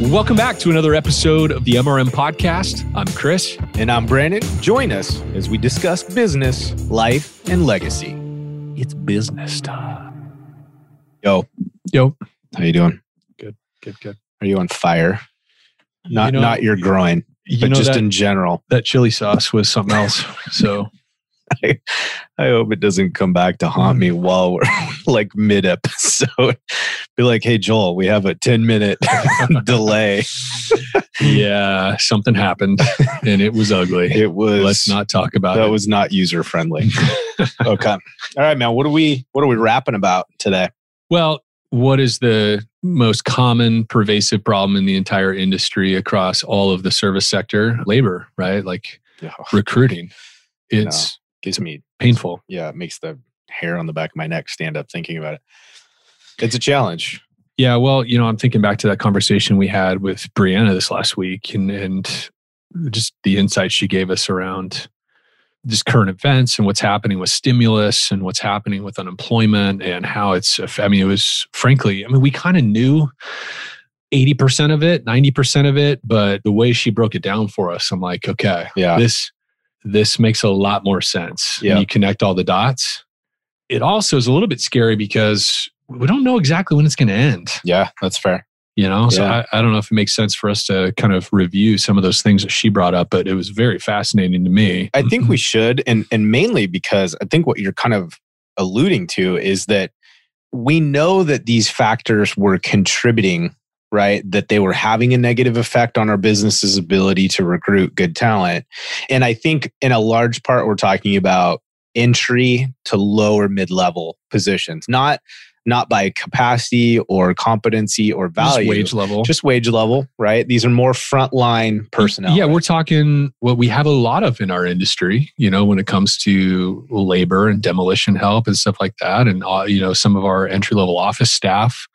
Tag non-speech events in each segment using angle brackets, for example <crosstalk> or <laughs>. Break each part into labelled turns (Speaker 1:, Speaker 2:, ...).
Speaker 1: Welcome back to another episode of the MRM Podcast. I'm Chris.
Speaker 2: And I'm Brandon. Join us as we discuss business, life, and legacy.
Speaker 1: It's business time.
Speaker 2: Yo,
Speaker 1: Yo,
Speaker 2: how you doing?
Speaker 1: good, good. Good.
Speaker 2: Are you on fire? Not
Speaker 1: You know-
Speaker 2: not your groin,
Speaker 1: You
Speaker 2: but
Speaker 1: know
Speaker 2: just
Speaker 1: that,
Speaker 2: in general.
Speaker 1: that chili sauce was something else. So <laughs>
Speaker 2: I hope it doesn't come back to haunt me while we're <laughs> like mid episode. <laughs> Be like, hey Joel, we have a 10 minute delay.
Speaker 1: yeah, something happened and it was ugly.
Speaker 2: It was
Speaker 1: Let's not talk about
Speaker 2: that
Speaker 1: it.
Speaker 2: was not user friendly. okay. All right, man. What are we what are we rapping about today?
Speaker 1: well, what is the most common pervasive problem in the entire industry across all of the service sector? Labor, right? Like recruiting. It's
Speaker 2: Gives me
Speaker 1: painful.
Speaker 2: yeah, it makes the hair on the back of my neck stand up thinking about it. It's a challenge.
Speaker 1: Yeah, well, you know, I'm thinking back to that conversation we had with Brianna this last week and and just the insight she gave us around just current events and what's happening with stimulus and what's happening with unemployment and how it's I mean, it was frankly, I mean, we kind of knew 80% of it, 90% of it, but the way she broke it down for us, I'm like, okay,
Speaker 2: Yeah.
Speaker 1: this this makes a lot more sense.
Speaker 2: Yeah.
Speaker 1: When you connect all the dots. It also is a little bit scary because we don't know exactly when it's going to end.
Speaker 2: Yeah, that's fair.
Speaker 1: You know, so
Speaker 2: Yeah.
Speaker 1: I, I don't know if it makes sense for us to kind of review some of those things that she brought up, but it was very fascinating to me.
Speaker 2: I think we <laughs> should, and and mainly because I think what you're kind of alluding to is that we know that these factors were contributing, right? That they were having a negative effect on our business's ability to recruit good talent. And I think in a large part we're talking about entry to lower mid-level positions, not not by capacity or competency or
Speaker 1: Just
Speaker 2: value.
Speaker 1: wage level.
Speaker 2: just wage level, right? These are more frontline personnel.
Speaker 1: Yeah, we're talking what we have a lot of in our industry, you know, when it comes to labor and demolition help and stuff like that. And, uh, you know, some of our entry level office staff,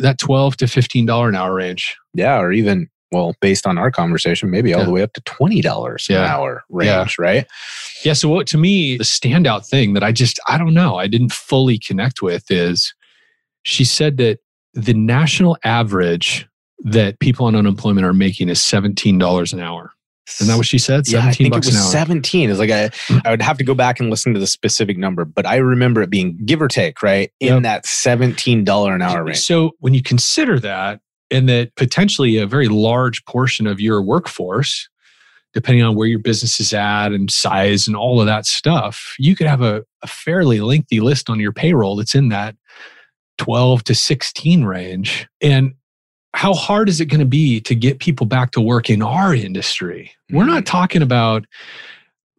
Speaker 1: that 12 to $15 an hour range.
Speaker 2: Yeah, or even well, based on our conversation, maybe all the way up to twenty dollars an hour range, right?
Speaker 1: Yeah. So, what to me, the standout thing that I just, I don't know, I didn't fully connect with is she said that the national average that people on unemployment are making is $17 an hour. Isn't that what she said?
Speaker 2: Yeah, I
Speaker 1: 17
Speaker 2: think it was
Speaker 1: an hour.
Speaker 2: Seventeen. It's like I, I would have to go back and listen to the specific number, but I remember it being give or take, right, in
Speaker 1: Yep.
Speaker 2: that seventeen dollar an hour range.
Speaker 1: So when you consider that, and that potentially a very large portion of your workforce, depending on where your business is at and size and all of that stuff, you could have a, a fairly lengthy list on your payroll that's in that 12 to 16 range. And how hard is it going to be to get people back to work in our industry? We're not mm. talking about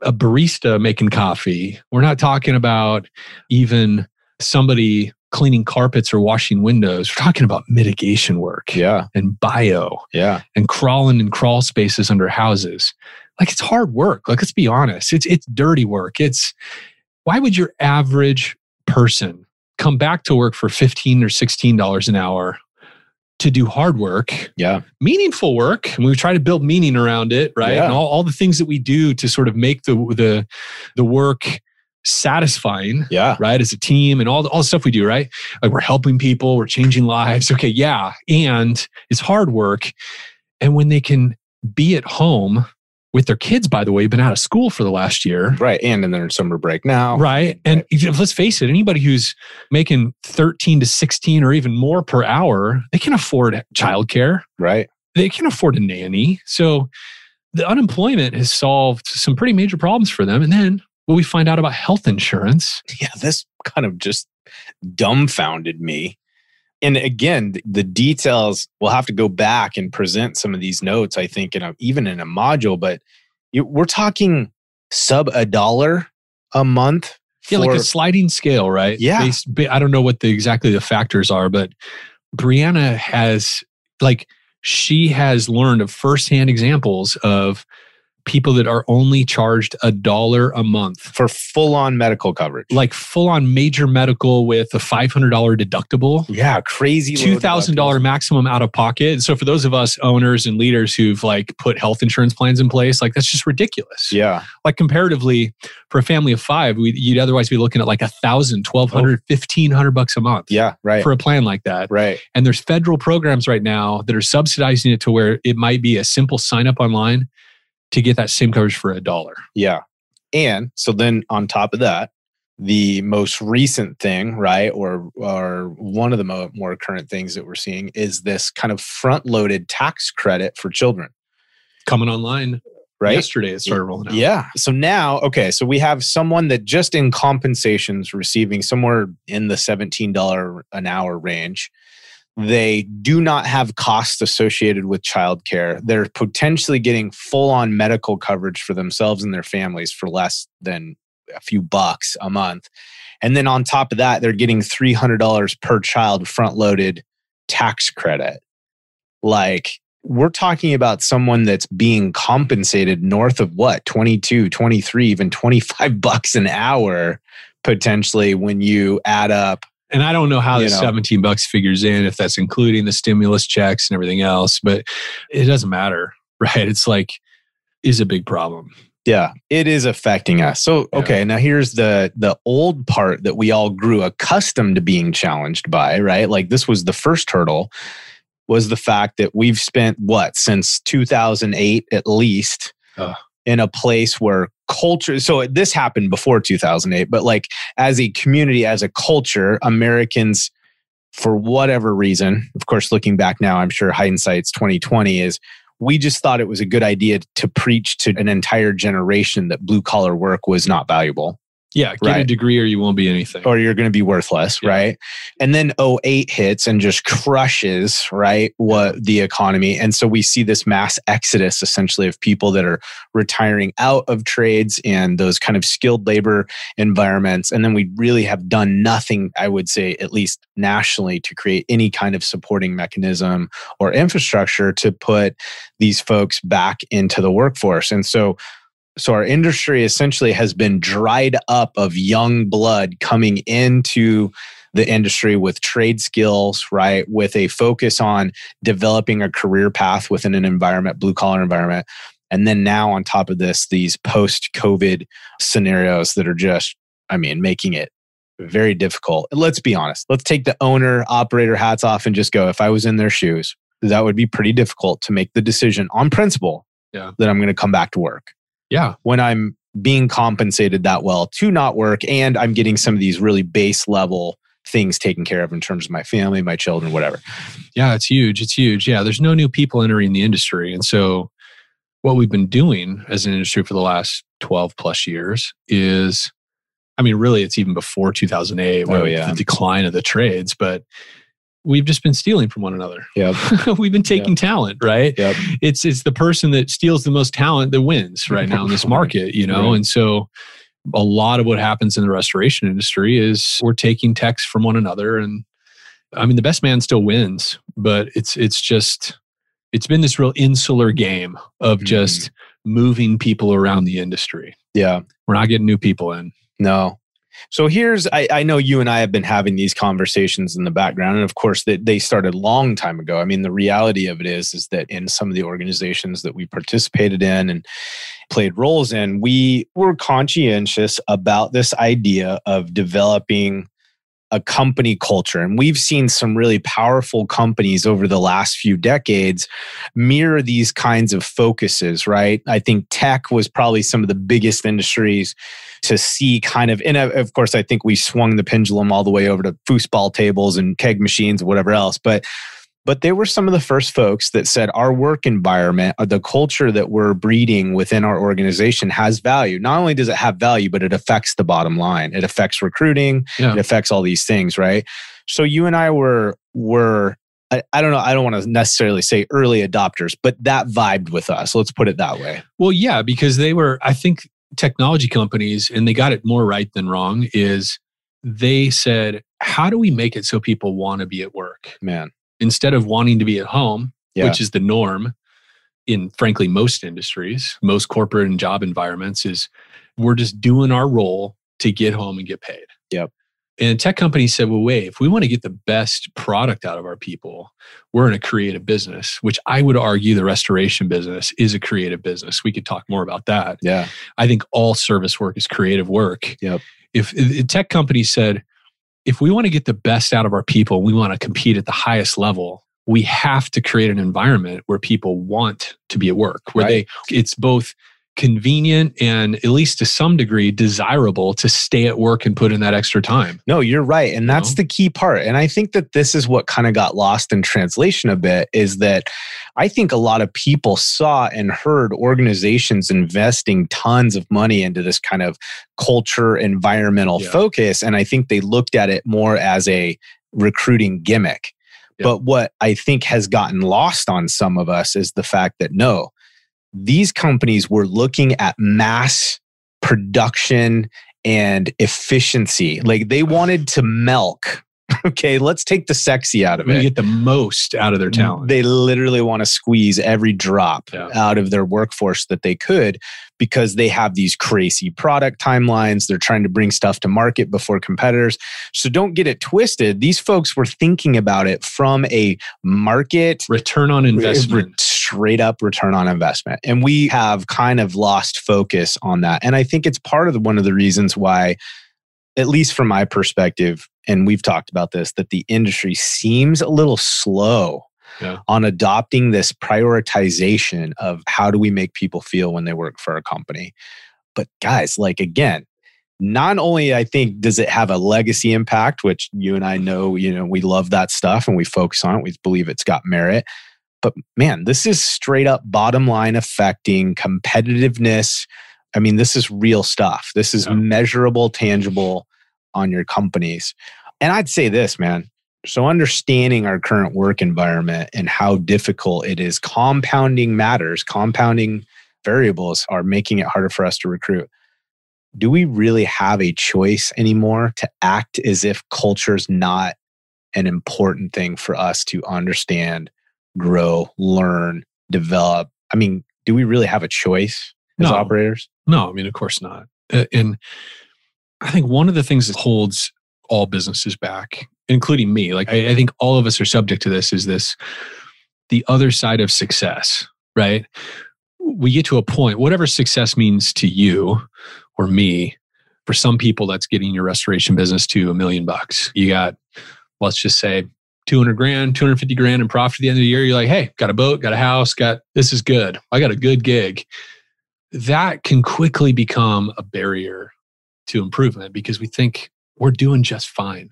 Speaker 1: a barista making coffee. We're not talking about even somebody cleaning carpets or washing windows. We're talking about mitigation work
Speaker 2: Yeah,
Speaker 1: and bio
Speaker 2: yeah,
Speaker 1: and crawling in crawl spaces under houses. Like it's hard work. Like let's be honest. It's it's dirty work. It's why would your average person come back to work for 15 or 16 dollars an hour to do hard work,
Speaker 2: yeah,
Speaker 1: meaningful work? And we try to build meaning around it, right?
Speaker 2: Yeah.
Speaker 1: And all, all the things that we do to sort of make the the the work satisfying
Speaker 2: yeah,
Speaker 1: right? As a team and all the, all the stuff we do, right? Like we're helping people, we're changing lives. Okay, yeah. And it's hard work. And when they can be at home with their kids, by the way, been out of school for the last year.
Speaker 2: right. And in their summer break now,
Speaker 1: Right. And if- let's face it, anybody who's making 13 to 16 or even more per hour, they can afford childcare.
Speaker 2: Right.
Speaker 1: They can afford a nanny. So the unemployment has solved some pretty major problems for them. And then what we find out about health insurance
Speaker 2: yeah, this kind of just dumbfounded me. And again, the details, we'll have to go back and present some of these notes, I think, in a, even in a module, but you, we're talking sub a dollar a month.
Speaker 1: Yeah, like a sliding scale, right?
Speaker 2: Yeah.
Speaker 1: Based, I don't know what the exactly the factors are, but Brianna has like she has learned of firsthand examples of people that are only charged a dollar a month
Speaker 2: for full on medical coverage.
Speaker 1: like full on major medical with a $500 deductible.
Speaker 2: yeah, crazy.
Speaker 1: Two thousand dollar maximum out of pocket. So for those of us owners and leaders who've like put health insurance plans in place, like that's just ridiculous.
Speaker 2: Yeah,
Speaker 1: Like comparatively, for a family of five, we, you'd otherwise be looking at like a thousand, twelve hundred, oh. fifteen hundred bucks a month.
Speaker 2: Oh. yeah, right,
Speaker 1: For a plan like that.
Speaker 2: right.
Speaker 1: And there's federal programs right now that are subsidizing it to where it might be a simple sign up online to get that same coverage for a dollar.
Speaker 2: Yeah. And so then on top of that, the most recent thing, right, or or one of the mo- more current things that we're seeing is this kind of front-loaded tax credit for children,
Speaker 1: Coming online
Speaker 2: right?
Speaker 1: yesterday, it started rolling out.
Speaker 2: Yeah. So now, okay, so we have someone that just in compensations receiving somewhere in the $17 an hour range. They do not have costs associated with childcare. They're potentially getting full on medical coverage for themselves and their families for less than a few bucks a month. And then on top of that, they're getting $300 per child front loaded tax credit. Like, we're talking about someone that's being compensated north of what 22 23 even 25 <laughs> bucks an hour potentially when you add up
Speaker 1: And I don't know how the
Speaker 2: know.
Speaker 1: 17 bucks figures in, if that's including the stimulus checks and everything else, but it doesn't matter, <laughs> right? It's like, is a big problem.
Speaker 2: yeah it is affecting us so
Speaker 1: Yeah.
Speaker 2: okay now here's the the old part that we all grew accustomed to being challenged by right like this was the first hurdle was the fact that we've spent what since 2008 at least
Speaker 1: Ugh.
Speaker 2: in a place where culture so this happened before 2008 but like as a community as a culture americans for whatever reason of course looking back now i'm sure hindsight's 2020 is we just thought it was a good idea to preach to an entire generation that blue collar work was not valuable
Speaker 1: Yeah, get a degree or you won't be anything.
Speaker 2: or you're going to be worthless,
Speaker 1: Yeah.
Speaker 2: right? And then 08 hits and just crushes, right? What the economy. And so we see this mass exodus essentially of people that are retiring out of trades and those kind of skilled labor environments. And then we really have done nothing, I would say, at least nationally, to create any kind of supporting mechanism or infrastructure to put these folks back into the workforce. And so so our industry essentially has been dried up of young blood coming into the industry with trade skills right with a focus on developing a career path within an environment blue collar environment and then now on top of this these post covid scenarios that are just i mean making it very difficult. Let's be honest. Let's take the owner operator hats off and just go if i was in their shoes that would be pretty difficult to make the decision on principle
Speaker 1: Yeah.
Speaker 2: that i'm going to come back to work
Speaker 1: Yeah.
Speaker 2: when I'm being compensated that well to not work and I'm getting some of these really base level things taken care of in terms of my family, my children, whatever.
Speaker 1: Yeah, it's huge. It's huge. Yeah, there's no new people entering the industry. And so, what we've been doing as an industry for the last 12 plus years is, I mean, really, it's even before 2008, where
Speaker 2: Oh, yeah.
Speaker 1: the decline of the trades, but we've just been stealing from one another.
Speaker 2: Yep. <laughs>
Speaker 1: we've been taking talent, right?
Speaker 2: Yep.
Speaker 1: It's it's the person that steals the most talent that wins right now in this <laughs> market, you know.
Speaker 2: Right.
Speaker 1: And so a lot of what happens in the restoration industry is we're taking techs from one another and I mean the best man still wins, but it's it's just it's been this real insular game of
Speaker 2: Mhm.
Speaker 1: just moving people around the industry.
Speaker 2: Yeah.
Speaker 1: We're not getting new people in.
Speaker 2: No. So here's I, I know you and I have been having these conversations in the background, and of course that they started a long time ago. I mean, the reality of it is is that in some of the organizations that we participated in and played roles in, we were conscientious about this idea of developing a company culture. And we've seen some really powerful companies over the last few decades mirror these kinds of focuses, right? I think tech was probably some of the biggest industries to see kind of, and uh, of course, I think we swung the pendulum all the way over to foosball tables and keg machines and whatever else. But but they were some of the first folks that said our work environment or the culture that we're breeding within our organization has value. Not only does it have value, but it affects the bottom line. It affects recruiting.
Speaker 1: Yeah.
Speaker 2: It affects all these things, right? So you and I were were I, I don't know. I don't want to necessarily say early adopters, but that vibed with us. Let's put it that way.
Speaker 1: Well, yeah, because they were, I think technology companies, and they got it more right than wrong, is they said, how do we make it so people want to be at work?
Speaker 2: Man.
Speaker 1: Instead of wanting to be at home,
Speaker 2: Yeah.
Speaker 1: which is the norm, in frankly most industries, most corporate and job environments is we're just doing our role to get home and get paid.
Speaker 2: Yep.
Speaker 1: And tech companies said, well, wait, if we want to get the best product out of our people, we're in a creative business, which I would argue the restoration business is a creative business. We could talk more about that.
Speaker 2: Yeah.
Speaker 1: I think all service work is creative work.
Speaker 2: Yep.
Speaker 1: If, if tech companies said, if we want to get the best out of our people, we want to compete at the highest level, we have to create an environment where people want to be at work, where
Speaker 2: Right.
Speaker 1: they it's both convenient and at least to some degree desirable to stay at work and put in that extra time.
Speaker 2: No, you're right. And that's
Speaker 1: know?
Speaker 2: the key part. And I think that this is what kind of got lost in translation a bit is that I think a lot of people saw and heard organizations investing tons of money into this kind of culture, environmental
Speaker 1: Yeah.
Speaker 2: focus. And I think they looked at it more as a recruiting gimmick. But what I think has gotten lost on some of us is the fact that no, these companies were looking at mass production and efficiency. Like they wanted to milk. <laughs> Okay, let's take the sexy out of it.
Speaker 1: get the most out of their talent.
Speaker 2: They literally want to squeeze every drop
Speaker 1: Yeah.
Speaker 2: out of their workforce that they could because they have these crazy product timelines. They're trying to bring stuff to market before competitors. So don't get it twisted. These folks were thinking about it from a market
Speaker 1: Return on
Speaker 2: re-
Speaker 1: investment.
Speaker 2: straight up return on investment. And we have kind of lost focus on that. And I think it's part of the, one of the reasons why, at least from my perspective, and we've talked about this, that the industry seems a little slow
Speaker 1: Yeah.
Speaker 2: on adopting this prioritization of how do we make people feel when they work for a company. But guys, like again, not only I think does it have a legacy impact, which you and I know, you know, we love that stuff and we focus on it. We believe it's got merit. But man, this is straight up bottom line affecting competitiveness. I mean, this is real stuff. This is
Speaker 1: Yeah.
Speaker 2: measurable, tangible on your companies. And I'd say this, man. So, understanding our current work environment and how difficult it is, compounding matters, compounding variables are making it harder for us to recruit. Do we really have a choice anymore to act as if culture is not an important thing for us to understand, grow, learn, develop? I mean, do we really have a choice as
Speaker 1: No.
Speaker 2: operators?
Speaker 1: No, I mean, of course not. And I think one of the things that holds all businesses back, including me, like I, I think all of us are subject to this, is this the other side of success, right? We get to a point, whatever success means to you or me, for some people, that's getting your restoration business to a million bucks. You got, let's just say, 200 grand, 250 grand in profit at the end of the year. You're like, hey, got a boat, got a house, got this is good. I got a good gig that can quickly become a barrier to improvement because we think we're doing just fine.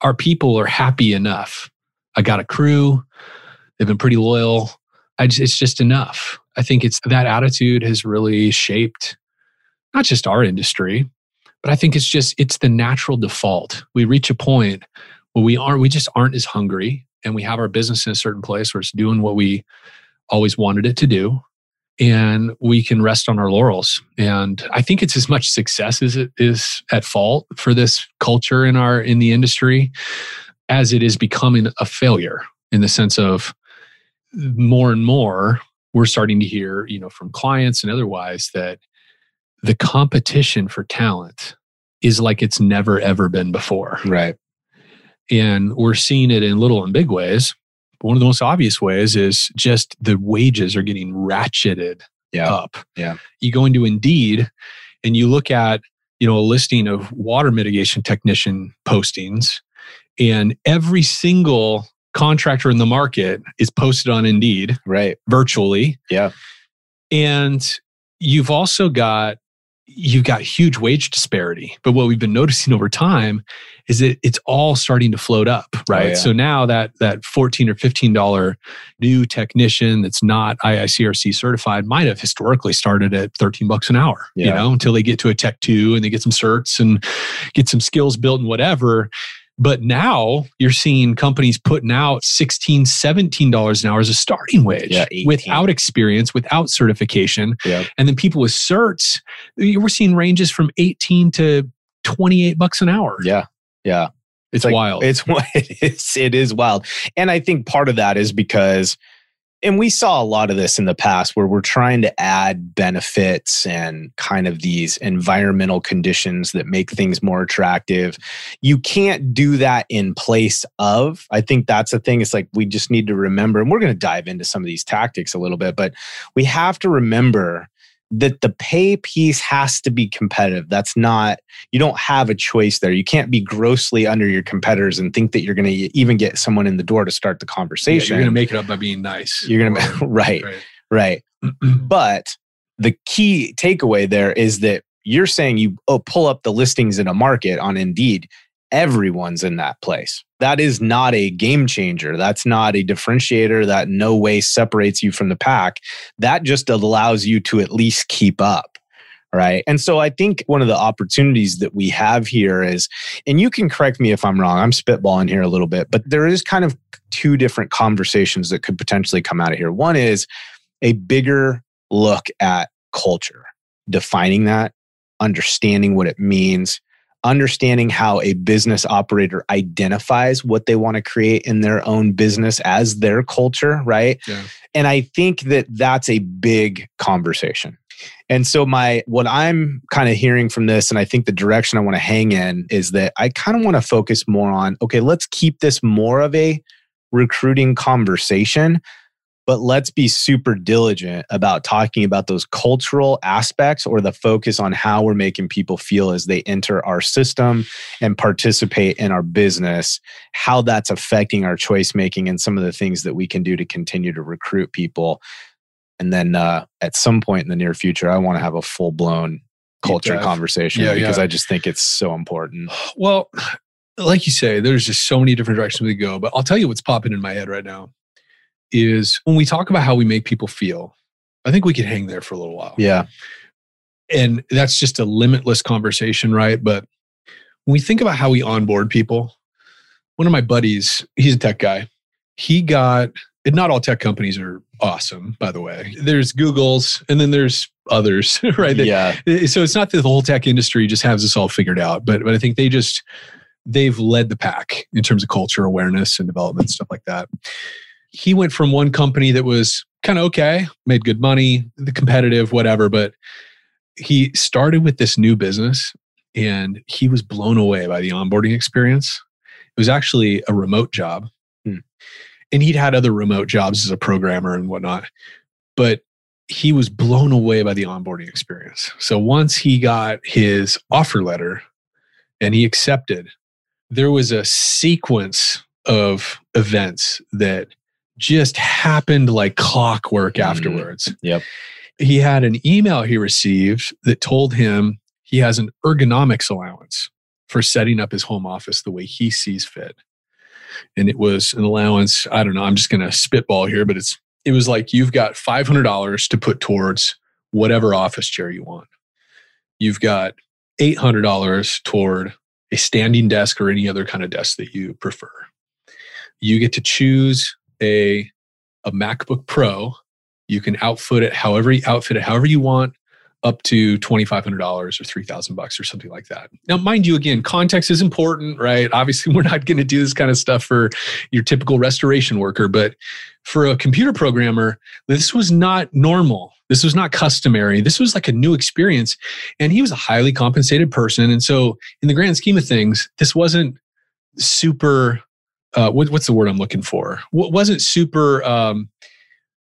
Speaker 1: Our people are happy enough. I got a crew, they've been pretty loyal. Just, it's just enough. I think it's that attitude has really shaped not just our industry, but I think it's just it's the natural default. We reach a point where we aren't we just aren't as hungry and we have our business in a certain place where it's doing what we always wanted it to do and we can rest on our laurels. And I think it's as much success as it is at fault for this culture in our in the industry as it is becoming a failure in the sense of more and more we're starting to hear, you know, from clients and otherwise that the competition for talent is like it's never ever been before.
Speaker 2: Right.
Speaker 1: And we're seeing it in little and big ways. But one of the most obvious ways is just the wages are getting ratcheted
Speaker 2: Yeah.
Speaker 1: up.
Speaker 2: Yeah.
Speaker 1: You go into Indeed and you look at, you know, a listing of water mitigation technician postings, and every single contractor in the market is posted on Indeed
Speaker 2: Right.
Speaker 1: virtually.
Speaker 2: Yeah.
Speaker 1: And you've also got you've got huge wage disparity. But what we've been noticing over time is that it's all starting to float up, oh, right?
Speaker 2: yeah.
Speaker 1: So now that that 14 or 15 dollar new technician that's not IICRC certified might have historically started at 13 bucks an hour, you know, until they get to a tech 2 and they get some certs and get some skills built and whatever. But now you're seeing companies putting out 16 $17 an hour as a starting wage
Speaker 2: Yeah,
Speaker 1: without experience, without certification.
Speaker 2: Yeah.
Speaker 1: And then people with certs, we're seeing ranges from 18 to 28 bucks an hour.
Speaker 2: Yeah. Yeah.
Speaker 1: It's
Speaker 2: like-
Speaker 1: wild.
Speaker 2: It's <laughs> it is it is wild. And I think part of that is because and we saw a lot of this in the past where we're trying to add benefits and kind of these environmental conditions that make things more attractive. You can't do that in place of. I think that's the thing. It's like we just need to remember, and we're going to dive into some of these tactics a little bit, but we have to remember that the pay piece has to be competitive. That's not, you don't have a choice there. You can't be grossly under your competitors and think that you're going to even get someone in the door to start the conversation.
Speaker 1: Yeah, you're going to make it up by being nice.
Speaker 2: You're going <laughs> to, right, right. right. <clears throat> but the key takeaway there is that you're saying you oh, pull up the listings in a market on Indeed everyone's in that place. That is not a game changer. That's not a differentiator that no way separates you from the pack. That just allows you to at least keep up. Right. And so I think one of the opportunities that we have here is, and you can correct me if I'm wrong, I'm spitballing here a little bit, but there is kind of two different conversations that could potentially come out of here. One is a bigger look at culture, defining that, understanding what it means, understanding how a business operator identifies what they want to create in their own business as their culture, right? Yeah. And I think that that's a big conversation. And so my what I'm kind of hearing from this and I think the direction I want to hang in is that I kind of want to focus more on okay, let's keep this more of a recruiting conversation but let's be super diligent about talking about those cultural aspects or the focus on how we're making people feel as they enter our system and participate in our business, how that's affecting our choice making and some of the things that we can do to continue to recruit people. And then uh, at some point in the near future, I want to have a full blown culture conversation yeah, because yeah. I just think it's so important.
Speaker 1: Well, like you say, there's just so many different directions we go, but I'll tell you what's popping in my head right now is when we talk about how we make people feel, I think we could hang there for a little while.
Speaker 2: Yeah.
Speaker 1: And that's just a limitless conversation, right? But when we think about how we onboard people, one of my buddies, he's a tech guy. He got, and not all tech companies are awesome, by the way. There's Google's and then there's others, <laughs> right?
Speaker 2: Yeah.
Speaker 1: Eh, so it's not that the whole tech industry just has this all figured out, but, but I think they just, they've led the pack in terms of culture awareness and development, stuff like that he went from one company that was kind of okay, made good money, the competitive, whatever, but he started with this new business and he was blown away by the onboarding experience. It was actually a remote job. Hmm. And he'd had other remote jobs as a programmer and whatnot. But he was blown away by the onboarding experience. So once he got his offer letter and he accepted, there was a sequence of events that just happened like clockwork mm. afterwards.
Speaker 2: Yep.
Speaker 1: He had an email he received that told him he has an ergonomics allowance for setting up his home office the way he sees fit. And it was an allowance, I don't know, I'm just going to spitball here, but it's it was like you've got $500 to put towards whatever office chair you want. You've got $800 toward a standing desk or any other kind of desk that you prefer. You get to choose a a MacBook Pro, you can outfit it however you outfit it however you want, up to twenty five hundred dollars or three thousand bucks or something like that. Now, mind you, again, context is important, right? <laughs> Obviously, we're not going to do this kind of stuff for your typical restoration worker, but for a computer programmer, this was not normal. This was not customary. This was like a new experience, and he was a highly compensated person, and so in the grand scheme of things, this wasn't super uh, what, what's the word I'm looking for? What wasn't super um,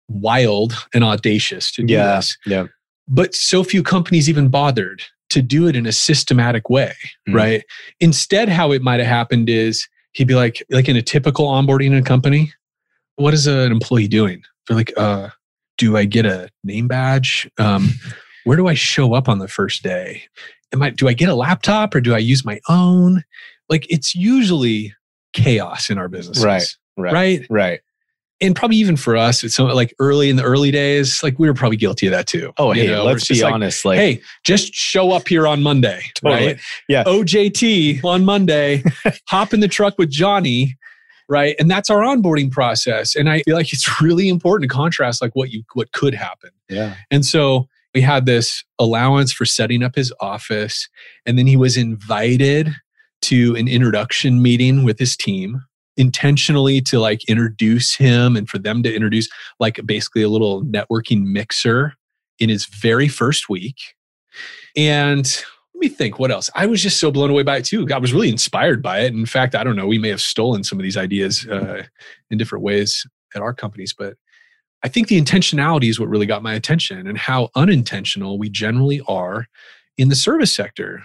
Speaker 1: wild and audacious to do
Speaker 2: yeah,
Speaker 1: this.
Speaker 2: Yeah.
Speaker 1: But so few companies even bothered to do it in a systematic way, mm. right? Instead, how it might have happened is he'd be like, like in a typical onboarding in a company, what is an employee doing? They're like, uh, do I get a name badge? Um, <laughs> where do I show up on the first day? Am I, do I get a laptop or do I use my own? Like it's usually chaos in our businesses.
Speaker 2: Right. Right.
Speaker 1: Right.
Speaker 2: Right.
Speaker 1: And probably even for us, it's so like early in the early days, like we were probably guilty of that too.
Speaker 2: Oh, hey, know? let's be like, honest. Like,
Speaker 1: hey, just show up here on Monday. Totally. Right?
Speaker 2: Yeah.
Speaker 1: OJT on Monday, <laughs> hop in the truck with Johnny. Right. And that's our onboarding process. And I feel like it's really important to contrast like what you what could happen.
Speaker 2: Yeah.
Speaker 1: And so we had this allowance for setting up his office. And then he was invited to an introduction meeting with his team. intentionally to like introduce him and for them to introduce like basically a little networking mixer in his very first week. And let me think what else. I was just so blown away by it too. I was really inspired by it. In fact, I don't know, we may have stolen some of these ideas uh, in different ways at our companies, but I think the intentionality is what really got my attention and how unintentional we generally are in the service sector.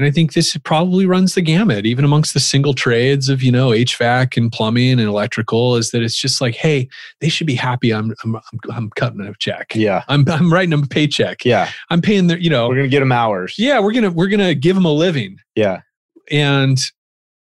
Speaker 1: And I think this probably runs the gamut, even amongst the single trades of, you know, HVAC and plumbing and electrical, is that it's just like, hey, they should be happy I'm I'm, I'm cutting a check.
Speaker 2: Yeah.
Speaker 1: I'm I'm writing them a paycheck.
Speaker 2: Yeah.
Speaker 1: I'm paying their, you know,
Speaker 2: We're gonna get them hours.
Speaker 1: yeah, we're gonna we're gonna give them a living.
Speaker 2: Yeah.
Speaker 1: And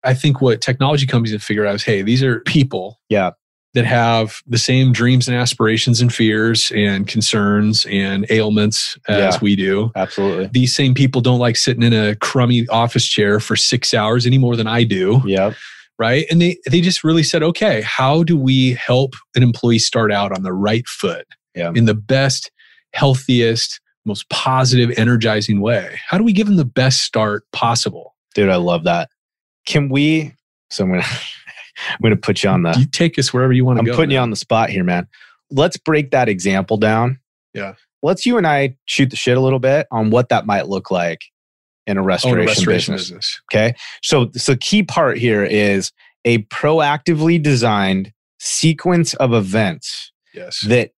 Speaker 1: I think what technology companies have figured out is, hey, these are people
Speaker 2: Yeah.
Speaker 1: That have the same dreams and aspirations and fears and concerns and ailments as
Speaker 2: Yeah.
Speaker 1: we do.
Speaker 2: Absolutely.
Speaker 1: These same people don't like sitting in a crummy office chair for six hours any more than I do,
Speaker 2: Yep.
Speaker 1: right? And they they just really said, okay, how do we help an employee start out on the right foot
Speaker 2: Yeah.
Speaker 1: in the best, healthiest, most positive, energizing way? How do we give them the best start possible?
Speaker 2: Dude, I love that. Can we so I'm gonna <laughs> I'm gonna put you on the
Speaker 1: you take us wherever you want to
Speaker 2: I'm
Speaker 1: go.
Speaker 2: putting you on the spot here, man. Let's break that example down.
Speaker 1: Yeah.
Speaker 2: Let's you and I shoot the shit a little bit on what that might look like in a
Speaker 1: Oh,
Speaker 2: restoration,
Speaker 1: the restoration
Speaker 2: business.
Speaker 1: business.
Speaker 2: Okay. So, so key part here is a proactively designed sequence of events
Speaker 1: Yes.
Speaker 2: that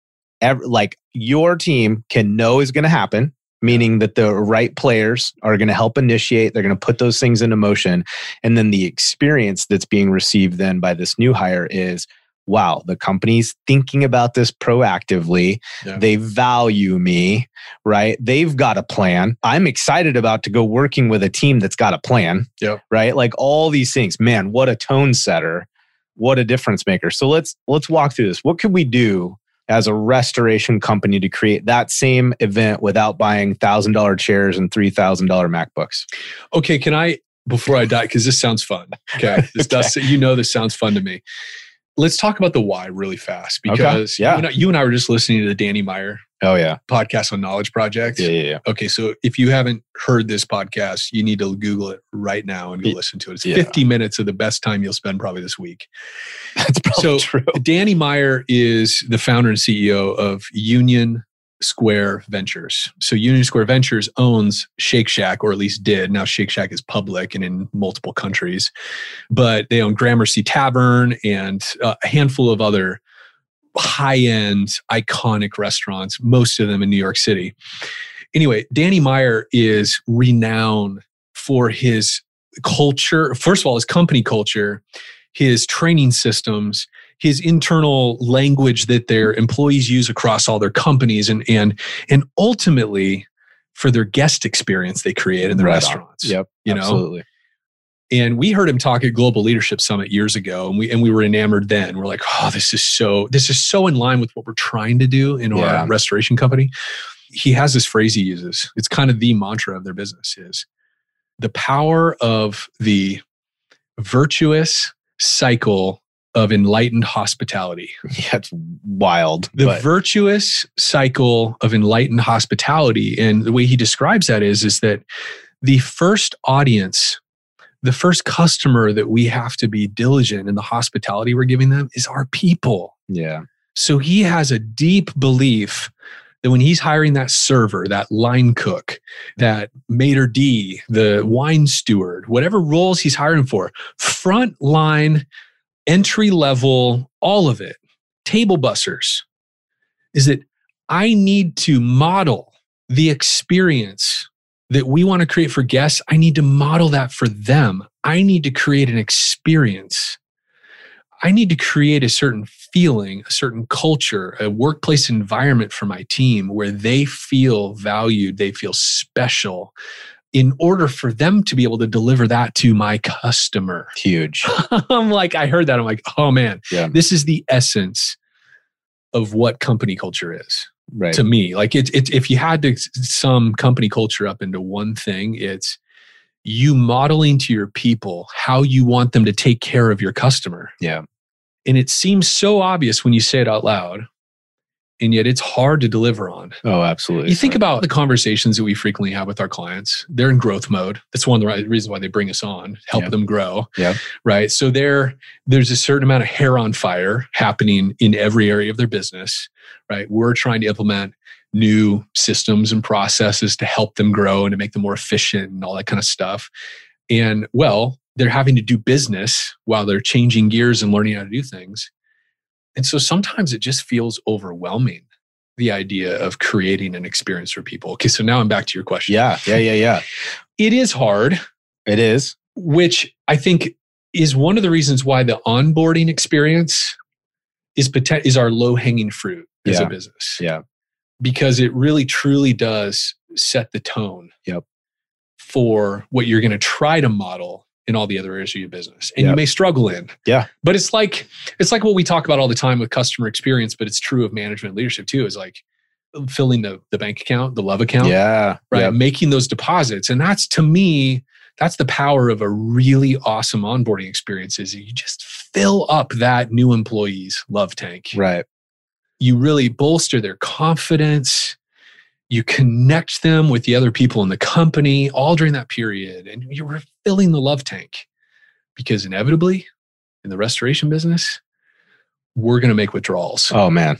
Speaker 2: like your team can know is going to happen meaning that the right players are going to help initiate they're going to put those things into motion and then the experience that's being received then by this new hire is wow the company's thinking about this proactively.
Speaker 1: Yeah.
Speaker 2: they value me right? They've got a plan. I'm excited about to go working with a team that's got a plan
Speaker 1: Yep.
Speaker 2: right? Like all these things. Man what a tone setter. What a difference maker. So let's let's walk through this. What could we do as a restoration company to create that same event without buying thousand dollar chairs and three thousand dollar macbooks
Speaker 1: Okay, can I before I die because this sounds fun. Okay, <laughs> this does. You know, this sounds fun to me. Let's talk about the why really fast
Speaker 2: Okay,
Speaker 1: because
Speaker 2: yeah.
Speaker 1: you, and I, you and I were just listening to the Danny Meyer
Speaker 2: oh yeah
Speaker 1: podcast on Knowledge Project.
Speaker 2: yeah yeah, yeah.
Speaker 1: Okay, so if you haven't heard this podcast, you need to Google it right now and go listen to it. It's
Speaker 2: Yeah.
Speaker 1: 50 minutes of the best time you'll spend probably this week. <laughs>
Speaker 2: that's probably
Speaker 1: So,
Speaker 2: true
Speaker 1: Danny Meyer is the founder and CEO of Union Square Ventures. So Union Square Ventures owns Shake Shack, or at least did. Now Shake Shack is public and in multiple countries, but they own Gramercy Tavern and uh, a handful of other high-end, iconic restaurants. Most of them in New York City. Anyway, Danny Meyer is renowned for his culture. First of all, his company culture, his training systems, his internal language that their employees use across all their companies and and and ultimately for their guest experience they create in the
Speaker 2: Right on.
Speaker 1: restaurants.
Speaker 2: yep
Speaker 1: You know?
Speaker 2: absolutely
Speaker 1: And we heard him talk at Global Leadership Summit years ago, and we and we were enamored then. We're like, oh, this is so this is so in line with what we're trying to do in
Speaker 2: Yeah.
Speaker 1: our restoration company. He has this phrase he uses. It's kind of the mantra of their business is the power of the virtuous cycle of enlightened hospitality. <laughs>
Speaker 2: yeah it's wild
Speaker 1: The
Speaker 2: but
Speaker 1: virtuous cycle of enlightened hospitality. And the way he describes that is, is that the first audience, the first customer that we have to be diligent in the hospitality we're giving them is our people.
Speaker 2: yeah
Speaker 1: So he has a deep belief that when he's hiring that server, that line cook, that maitre d, the wine steward, whatever roles he's hiring for, front line, entry level, all of it, table bussers, is that I need to model the experience that we want to create for guests. I need to model that for them. I need to create an experience I need to create a certain feeling, a certain culture, a workplace environment for my team where they feel valued, they feel special in order for them to be able to deliver that to my customer.
Speaker 2: huge <laughs>
Speaker 1: I'm like, I heard that. I'm like, oh man,
Speaker 2: Yeah.
Speaker 1: this is the essence of what company culture is
Speaker 2: right
Speaker 1: to me. Like it's it's if you had to sum company culture up into one thing, it's you modeling to your people how you want them to take care of your customer.
Speaker 2: Yeah.
Speaker 1: And it seems so obvious when you say it out loud. And yet it's hard to deliver on.
Speaker 2: Oh, absolutely.
Speaker 1: You think about the conversations that we frequently have with our clients. They're in growth mode. That's one of the right reasons why they bring us on, help
Speaker 2: Yeah.
Speaker 1: them grow.
Speaker 2: Yeah.
Speaker 1: Right. So there, there's a certain amount of hair on fire happening in every area of their business. Right. We're trying to implement new systems and processes to help them grow and to make them more efficient and all that kind of stuff. And well, they're having to do business while they're changing gears and learning how to do things. And so sometimes it just feels overwhelming, the idea of creating an experience for people. Okay, so now I'm back to your question.
Speaker 2: yeah, yeah, yeah, yeah.
Speaker 1: It is hard,
Speaker 2: It is.
Speaker 1: which I think is one of the reasons why the onboarding experience is poten- is our low hanging fruit as
Speaker 2: Yeah.
Speaker 1: a business.
Speaker 2: Yeah.
Speaker 1: Because it really truly does set the tone
Speaker 2: Yep.
Speaker 1: for what you're going to try to model in all the other areas of your business. And you may struggle in.
Speaker 2: Yeah.
Speaker 1: But it's like it's like what we talk about all the time with customer experience, but it's true of management leadership too, is like filling the, the bank account, the love account
Speaker 2: Yeah.
Speaker 1: right?
Speaker 2: Yep.
Speaker 1: Making those deposits. And that's to me, that's the power of a really awesome onboarding experience is you just fill up that new employee's love tank.
Speaker 2: Right.
Speaker 1: You really bolster their confidence. You connect them with the other people in the company all during that period. And you're filling the love tank because inevitably in the restoration business, we're going to make withdrawals
Speaker 2: Oh man.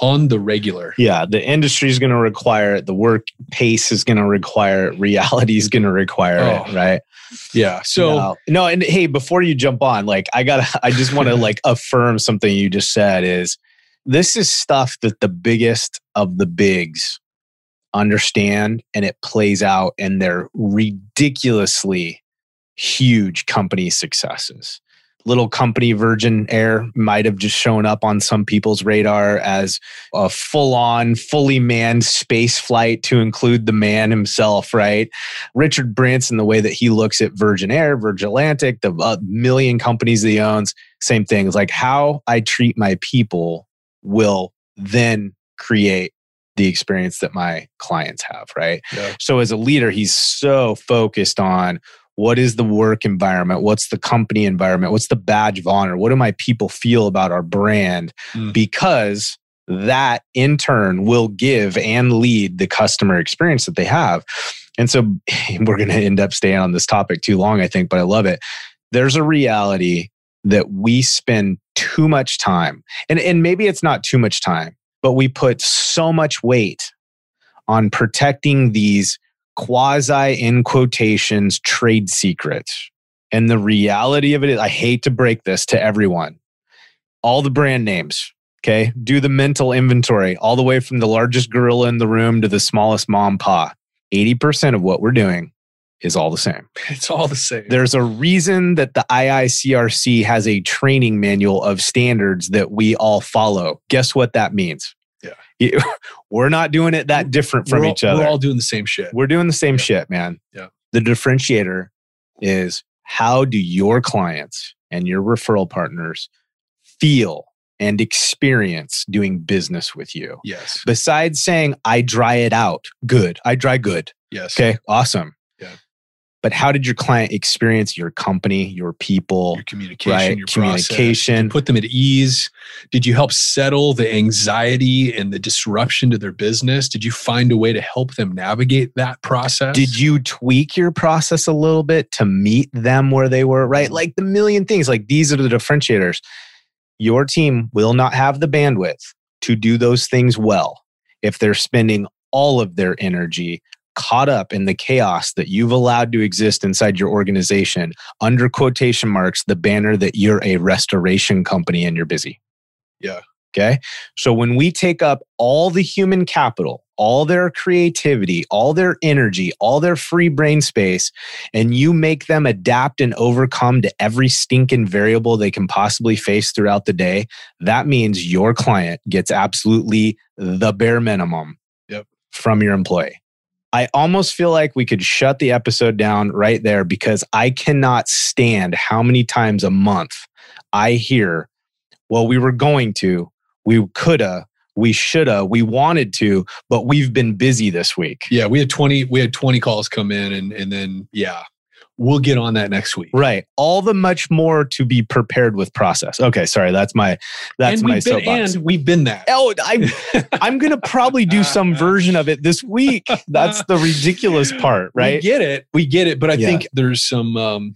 Speaker 1: on the regular.
Speaker 2: Yeah. The industry is going to require it. The work pace is going to require it. Reality is going to require
Speaker 1: Oh.
Speaker 2: it. Right.
Speaker 1: Yeah. So,
Speaker 2: no, no, and hey, before you jump on, like I gotta, I just want to <laughs> like affirm something you just said is this is stuff that the biggest of the bigs understand and it plays out in their ridiculously huge company successes. Little company Virgin Air might have just shown up on some people's radar as a full on, fully manned space flight to include the man himself, right? Richard Branson, the way that he looks at Virgin Air, Virgin Atlantic, the uh, million companies that he owns, same thing. It's like how I treat my people will then create the experience that my clients have, right?
Speaker 1: Yeah.
Speaker 2: So as a leader, he's so focused on what is the work environment? What's the company environment? What's the badge of honor? What do my people feel about our brand?
Speaker 1: Mm.
Speaker 2: Because that in turn will give and lead the customer experience that they have. And so <laughs> we're going to end up staying on this topic too long, I think, but I love it. There's a reality that we spend too much time, and, and maybe it's not too much time, but we put so much weight on protecting these quasi in quotations trade secrets. And the reality of it is, I hate to break this to everyone. All the brand names, okay? Do the mental inventory all the way from the largest gorilla in the room to the smallest mom pa. 80% of what we're doing is all the same. <laughs>
Speaker 1: it's all the same.
Speaker 2: There's a reason that the IICRC has a training manual of standards that we all follow. Guess what that means?
Speaker 1: Yeah. <laughs>
Speaker 2: We're not doing it that different from
Speaker 1: all,
Speaker 2: each other.
Speaker 1: We're all doing the same shit.
Speaker 2: We're doing the same
Speaker 1: Yeah.
Speaker 2: shit, man.
Speaker 1: Yeah.
Speaker 2: The differentiator is how do your clients and your referral partners feel and experience doing business with you?
Speaker 1: Yes.
Speaker 2: Besides saying, I dry it out, good. I dry good.
Speaker 1: Yes.
Speaker 2: Okay, awesome. But how did your client experience your company, your people,
Speaker 1: Your communication,
Speaker 2: right?
Speaker 1: your process.
Speaker 2: Communication.
Speaker 1: You put them at ease? Did you help settle the anxiety and the disruption to their business? Did you find a way to help them navigate that process?
Speaker 2: Did you tweak your process a little bit to meet them where they were, right? Like the million things, like these are the differentiators. Your team will not have the bandwidth to do those things well if they're spending all of their energy caught up in the chaos that you've allowed to exist inside your organization under quotation marks, the banner that you're a restoration company and you're busy.
Speaker 1: Yeah.
Speaker 2: Okay. So when we take up all the human capital, all their creativity, all their energy, all their free brain space, and you make them adapt and overcome to every stinking variable they can possibly face throughout the day, that means your client gets absolutely the bare minimum
Speaker 1: Yep.
Speaker 2: from your employee. I almost feel like we could shut the episode down right there because I cannot stand how many times a month I hear, well, we were going to, we coulda, we shoulda, we wanted to, but we've been busy this week.
Speaker 1: Yeah, we had 20 we had 20 calls come in and and then yeah. We'll get on that next week.
Speaker 2: Right. All the much more to be prepared with process. Okay, sorry. That's my that's
Speaker 1: and
Speaker 2: my
Speaker 1: been,
Speaker 2: soapbox.
Speaker 1: And we've been that.
Speaker 2: Oh, I'm <laughs> I'm gonna probably do some version of it this week. That's the ridiculous part, right?
Speaker 1: We get it. We get it. But I
Speaker 2: Yeah.
Speaker 1: think there's some um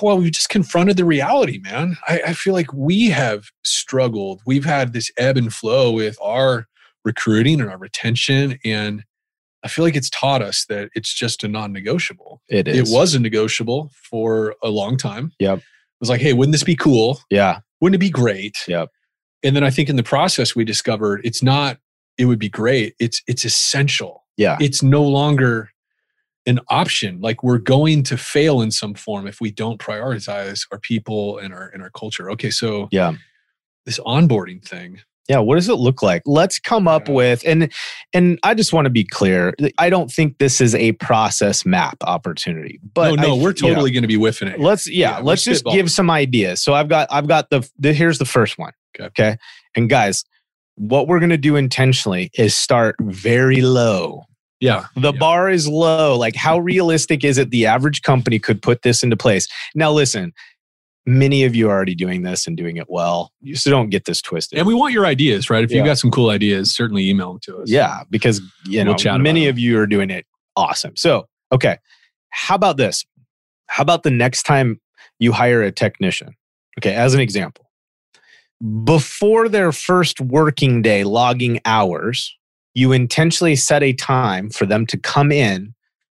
Speaker 1: well, we just confronted the reality, man. I, I feel like we have struggled. We've had this ebb and flow with our recruiting and our retention. And I feel like it's taught us that it's just a non negotiable.
Speaker 2: It is.
Speaker 1: It was a negotiable for a long time.
Speaker 2: Yep.
Speaker 1: It was like, hey, wouldn't this be cool?
Speaker 2: Yeah.
Speaker 1: Wouldn't it be great?
Speaker 2: Yep.
Speaker 1: And then I think in the process we discovered it's not it would be great. It's it's essential.
Speaker 2: Yeah.
Speaker 1: It's no longer an option. Like we're going to fail in some form if we don't prioritize our people and our and our culture. Okay, so
Speaker 2: Yeah.
Speaker 1: this onboarding thing.
Speaker 2: Yeah, what does it look like? Let's come up
Speaker 1: Yeah.
Speaker 2: with and and I just want to be clear. I don't think this is a process map opportunity. But
Speaker 1: no, no,
Speaker 2: I-
Speaker 1: we're totally going to be whiffing it.
Speaker 2: let's yeah,
Speaker 1: Yeah,
Speaker 2: let's just give some ideas. So I've got I've got the, the here's the first one.
Speaker 1: Okay.
Speaker 2: Okay. And guys, what we're going to do intentionally is start very low.
Speaker 1: yeah.
Speaker 2: The
Speaker 1: Yeah.
Speaker 2: bar is low. Like, how realistic is it the average company could put this into place? Now, listen, many of you are already doing this and doing it well. You so don't get this twisted.
Speaker 1: And we want your ideas, right? If you've got some cool ideas, certainly email them to us.
Speaker 2: yeah, because you know
Speaker 1: We'll chat
Speaker 2: many of you are doing it awesome. So, okay, how about this? How about the next time you hire a technician? Okay, as an example, before their first working day logging hours, you intentionally set a time for them to come in,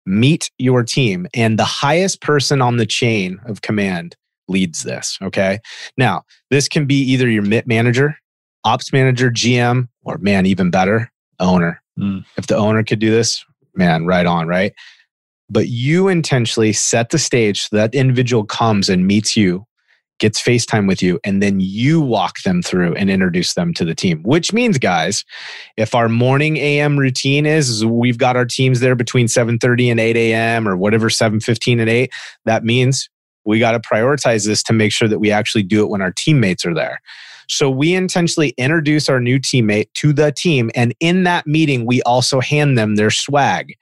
Speaker 2: meet your team, and the highest person on the chain of command leads this. Okay. Now, this can be either your MIT manager, ops manager, GM, or man, even better, owner.
Speaker 1: Mm.
Speaker 2: If the owner could do this, man, right on, right? But you intentionally set the stage so that individual comes and meets you, gets FaceTime with you, and then you walk them through and introduce them to the team. Which means, guys, if our morning AM routine is, is we've got our teams there between 7:30 and 8 a.m. or whatever, 7:15 and 8, that means we got to prioritize this to make sure that we actually do it when our teammates are there. So we intentionally introduce our new teammate to the team. And in that meeting, we also hand them their swag,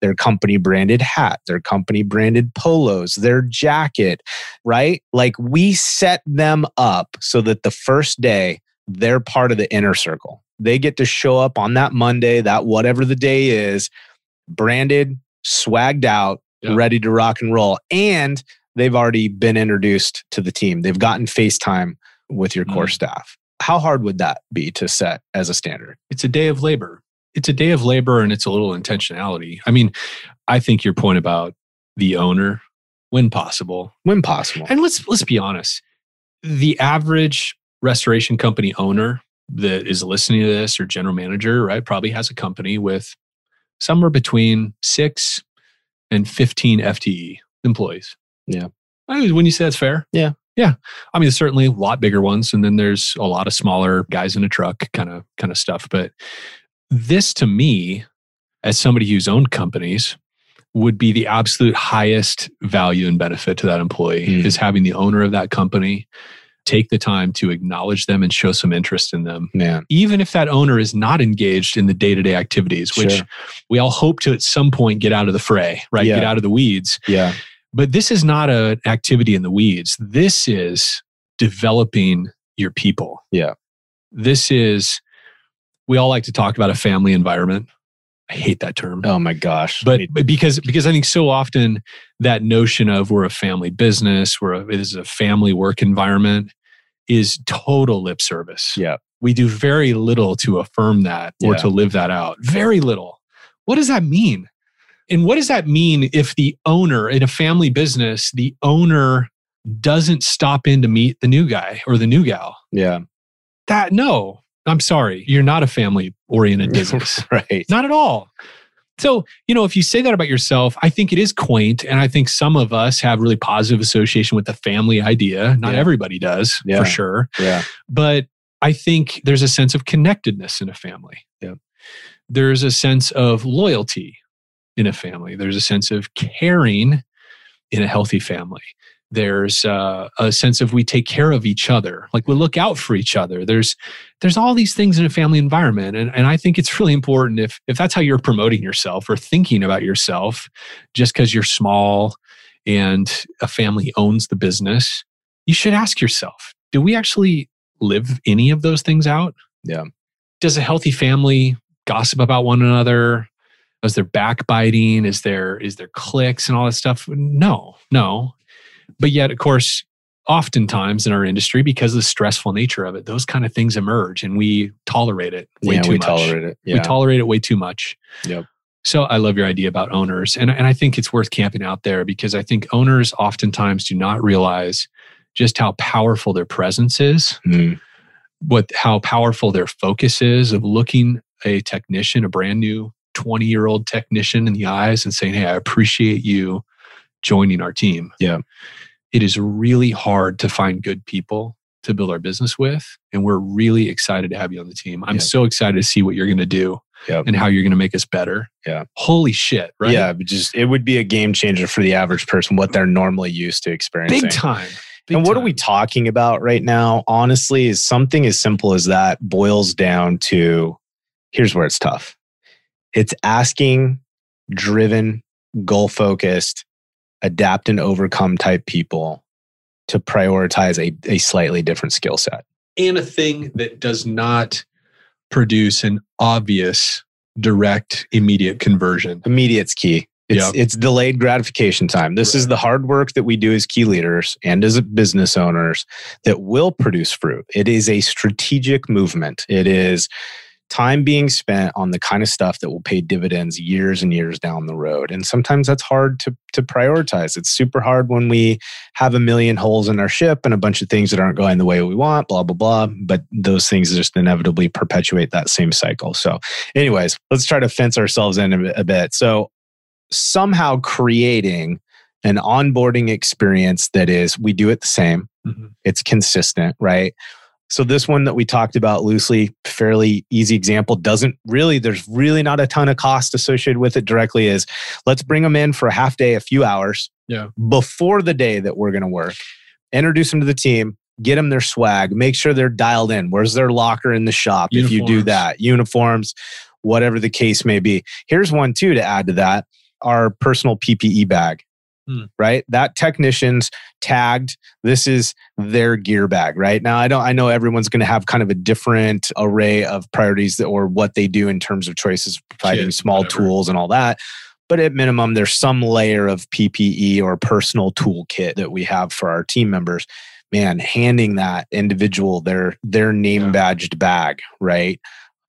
Speaker 2: their company branded hat, their company branded polos, their jacket, right? Like we set them up so that the first day they're part of the inner circle. They get to show up on that Monday, that whatever the day is, branded, swagged out,
Speaker 1: Yeah.
Speaker 2: ready to rock and roll. And they've already been introduced to the team. They've gotten FaceTime with your core
Speaker 1: Mhm.
Speaker 2: staff. How hard would that be to set as a standard?
Speaker 1: it's a day of labor. It's a day of labor and it's a little intentionality. I mean, I think your point about the owner, when possible,
Speaker 2: When possible.
Speaker 1: and let's let's be honest, the average restoration company owner that is listening to this or general manager, right, probably has a company with somewhere between six and 15 FTE employees.
Speaker 2: Yeah.
Speaker 1: I mean, when you say that's fair.
Speaker 2: Yeah.
Speaker 1: Yeah. I mean, certainly a lot bigger ones. And then there's a lot of smaller guys in a truck kind of kind of stuff. But this to me, as somebody who's owned companies, would be the absolute highest value and benefit to that employee
Speaker 2: Mm.
Speaker 1: is having the owner of that company take the time to acknowledge them and show some interest in them
Speaker 2: Man.
Speaker 1: even if that owner is not engaged in the day-to-day activities which
Speaker 2: Sure.
Speaker 1: we all hope to at some point get out of the fray right
Speaker 2: Yeah.
Speaker 1: get out of the weeds
Speaker 2: Yeah.
Speaker 1: But this is not an activity in the weeds this is developing your people
Speaker 2: Yeah.
Speaker 1: this is we all like to talk about a family environment i hate that term
Speaker 2: Oh my gosh.
Speaker 1: but, but because because I think so often that notion of we're a family business, we're a, it is a family work environment, is total lip service.
Speaker 2: Yeah.
Speaker 1: we do very little to affirm that or
Speaker 2: Yeah.
Speaker 1: to live that out. Very little. What does that mean? And what does that mean if the owner in a family business, the owner doesn't stop in to meet the new guy or the new gal?
Speaker 2: yeah.
Speaker 1: That no, I'm sorry, you're not a family oriented <laughs> business.
Speaker 2: right.
Speaker 1: Not at all. So, you know, if you say that about yourself, I think it is quaint. And I think some of us have really positive association with the family idea. Not
Speaker 2: Yeah.
Speaker 1: everybody does,
Speaker 2: Yeah.
Speaker 1: for sure.
Speaker 2: Yeah.
Speaker 1: But I think there's a sense of connectedness in a family.
Speaker 2: Yeah.
Speaker 1: There's a sense of loyalty in a family. There's a sense of caring in a healthy family. There's uh, a sense of we take care of each other, like we look out for each other. There's there's all these things in a family environment, and and I think it's really important if if that's how you're promoting yourself or thinking about yourself, just because you're small and a family owns the business, you should ask yourself, do we actually live any of those things out?
Speaker 2: Yeah.
Speaker 1: Does a healthy family gossip about one another? Is there backbiting? Is there is there cliques and all that stuff? No, no. But yet, of course, oftentimes in our industry, because of the stressful nature of it, those kind of things emerge and we tolerate it way
Speaker 2: yeah,
Speaker 1: too
Speaker 2: we
Speaker 1: much.
Speaker 2: tolerate it. Yeah.
Speaker 1: We tolerate it way too much.
Speaker 2: Yep.
Speaker 1: So I love your idea about owners. And, and I think it's worth camping out there because I think owners oftentimes do not realize just how powerful their presence is,
Speaker 2: Mm.
Speaker 1: what how powerful their focus is of looking a technician, a brand new 20 year old technician in the eyes and saying, Hey, I appreciate you joining our team.
Speaker 2: Yeah.
Speaker 1: It is really hard to find good people to build our business with. And we're really excited to have you on the team. I'm
Speaker 2: Yeah.
Speaker 1: so excited to see what you're going to do
Speaker 2: Yep.
Speaker 1: and how you're going to make us better.
Speaker 2: Yeah.
Speaker 1: Holy shit. Right.
Speaker 2: Yeah, just it would be a game changer for the average person, what they're normally used to experiencing.
Speaker 1: Big time. Big
Speaker 2: and what are we talking about right now? Honestly, is something as simple as that boils down to here's where it's tough. It's asking driven, goal focused, adapt and overcome type people to prioritize a, a slightly different skill set.
Speaker 1: and a thing that does not produce an obvious, direct, immediate conversion.
Speaker 2: Immediate's key. It's
Speaker 1: Yep.
Speaker 2: it's delayed gratification time. This is the hard work that we do as key leaders and as business owners that will produce fruit. It is a strategic movement. It is time being spent on the kind of stuff that will pay dividends years and years down the road. And sometimes that's hard to to prioritize. It's super hard when we have a million holes in our ship and a bunch of things that aren't going the way we want, blah blah blah, but those things just inevitably perpetuate that same cycle. So, anyways, let's try to fence ourselves in a bit- a bit. So, somehow creating an onboarding experience that is we do it the same mm-hmm. it's consistent right so this one that we talked about loosely fairly easy example doesn't really there's really not a ton of cost associated with it directly is let's bring them in for a half day a few hours
Speaker 1: Yeah.
Speaker 2: before the day that we're going to work introduce them to the team get them their swag make sure they're dialed in. Where's their locker in the shop if you do that? Uniforms whatever the case may be. Here's one too to add to that our personal ppe bag
Speaker 1: Hmm.
Speaker 2: right that technicians tagged this is their gear bag right now i don't i know everyone's going to have kind of a different array of priorities that, or what they do in terms of choices providing small
Speaker 1: whatever.
Speaker 2: tools and all that but at minimum there's some layer of ppe or personal toolkit that we have for our team members man handing that individual their their name
Speaker 1: Yeah.
Speaker 2: badged bag right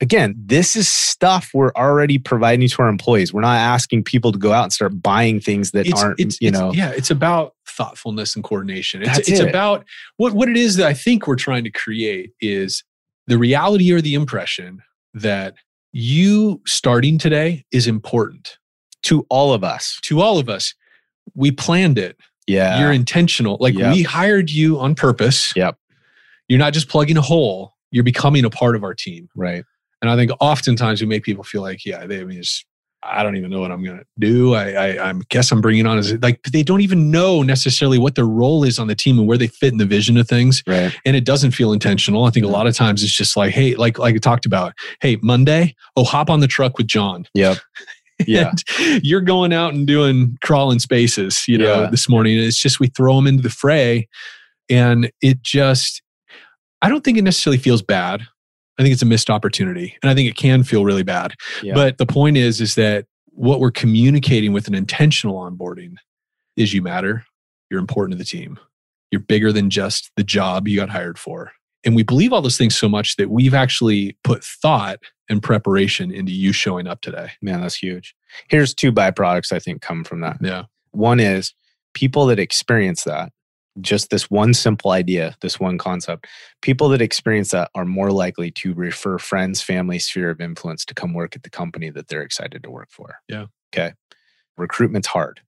Speaker 2: again this is stuff we're already providing to our employees we're not asking people to go out and start buying things that aren't you
Speaker 1: it's-
Speaker 2: know
Speaker 1: yeah, it's about thoughtfulness and coordination. It's,
Speaker 2: That's
Speaker 1: it's
Speaker 2: it.
Speaker 1: about what, what it is that I think we're trying to create is the reality or the impression that you starting today is important
Speaker 2: to all of us
Speaker 1: to all of us. We planned it.
Speaker 2: yeah
Speaker 1: You're intentional. Like
Speaker 2: Yep.
Speaker 1: we hired you on purpose.
Speaker 2: Yep.
Speaker 1: You're not just plugging a hole. You're becoming a part of our team.
Speaker 2: right
Speaker 1: And I think oftentimes we make people feel like, yeah, they I mean, it's, I don't even know what I'm going to do. I, I, I guess I'm bringing on as like they don't even know necessarily what their role is on the team and where they fit in the vision of things.
Speaker 2: right
Speaker 1: And it doesn't feel intentional. I think a lot of times it's just like, hey, like like I talked about, hey, Monday, oh, hop on the truck with John.
Speaker 2: yep <laughs> yeah
Speaker 1: you're going out and doing crawling spaces, you know,
Speaker 2: Yeah.
Speaker 1: this morning. And it's just we throw them into the fray, and it just, I don't think it necessarily feels bad. I think it's a missed opportunity, and I think it can feel really bad.
Speaker 2: Yeah.
Speaker 1: But the point is, is that what we're communicating with an intentional onboarding is you matter. You're important to the team. You're bigger than just the job you got hired for. And we believe all those things so much that we've actually put thought and preparation into you showing up today.
Speaker 2: man that's huge here's two byproducts i think come from that
Speaker 1: Yeah.
Speaker 2: one is people that experience that just this one simple idea this one concept. People that experience that are more likely to refer friends family sphere of influence to come work at the company that they're excited to work for.
Speaker 1: Yeah.
Speaker 2: okay? Recruitment's hard.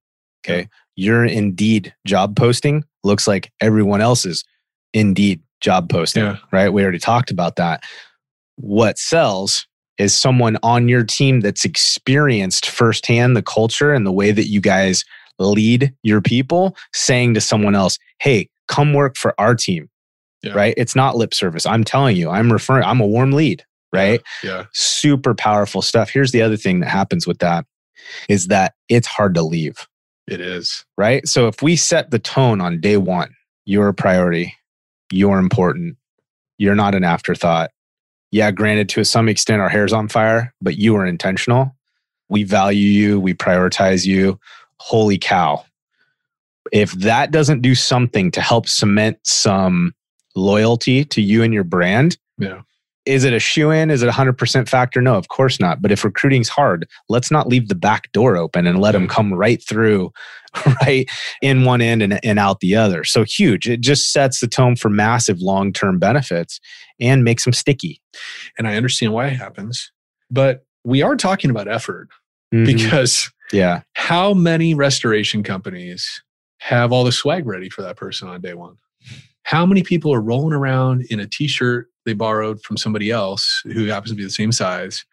Speaker 2: Okay? Your indeed job posting looks like everyone else's indeed job posting
Speaker 1: Yeah.
Speaker 2: right? We already talked about that. What sells is someone on your team that's experienced firsthand the culture and the way that you guys lead your people saying to someone else hey come work for our team
Speaker 1: Yeah.
Speaker 2: right it's not lip service i'm telling you i'm referring i'm a warm lead right
Speaker 1: Yeah.
Speaker 2: super powerful stuff here's the other thing that happens with that is that it's hard to leave
Speaker 1: It is.
Speaker 2: right? So if we set the tone on day one, you're a priority, you're important, you're not an afterthought. Yeah, granted, to some extent, our hair's on fire, but you are intentional. We value you, we prioritize you. Holy cow. If that doesn't do something to help cement some loyalty to you and your brand,
Speaker 1: Yeah.
Speaker 2: is it a shoe in? Is it a 100% factor? No, of course not. But if recruiting's hard, let's not leave the back door open and let them come right through, <laughs> right in one end and, and out the other. So huge. It just sets the tone for massive long term benefits and makes them sticky.
Speaker 1: And I understand why it happens. But we are talking about effort
Speaker 2: Mhm.
Speaker 1: because
Speaker 2: yeah,
Speaker 1: how many restoration companies have all the swag ready for that person on day one? How many people are rolling around in a t shirt they borrowed from somebody else who happens to be the same size?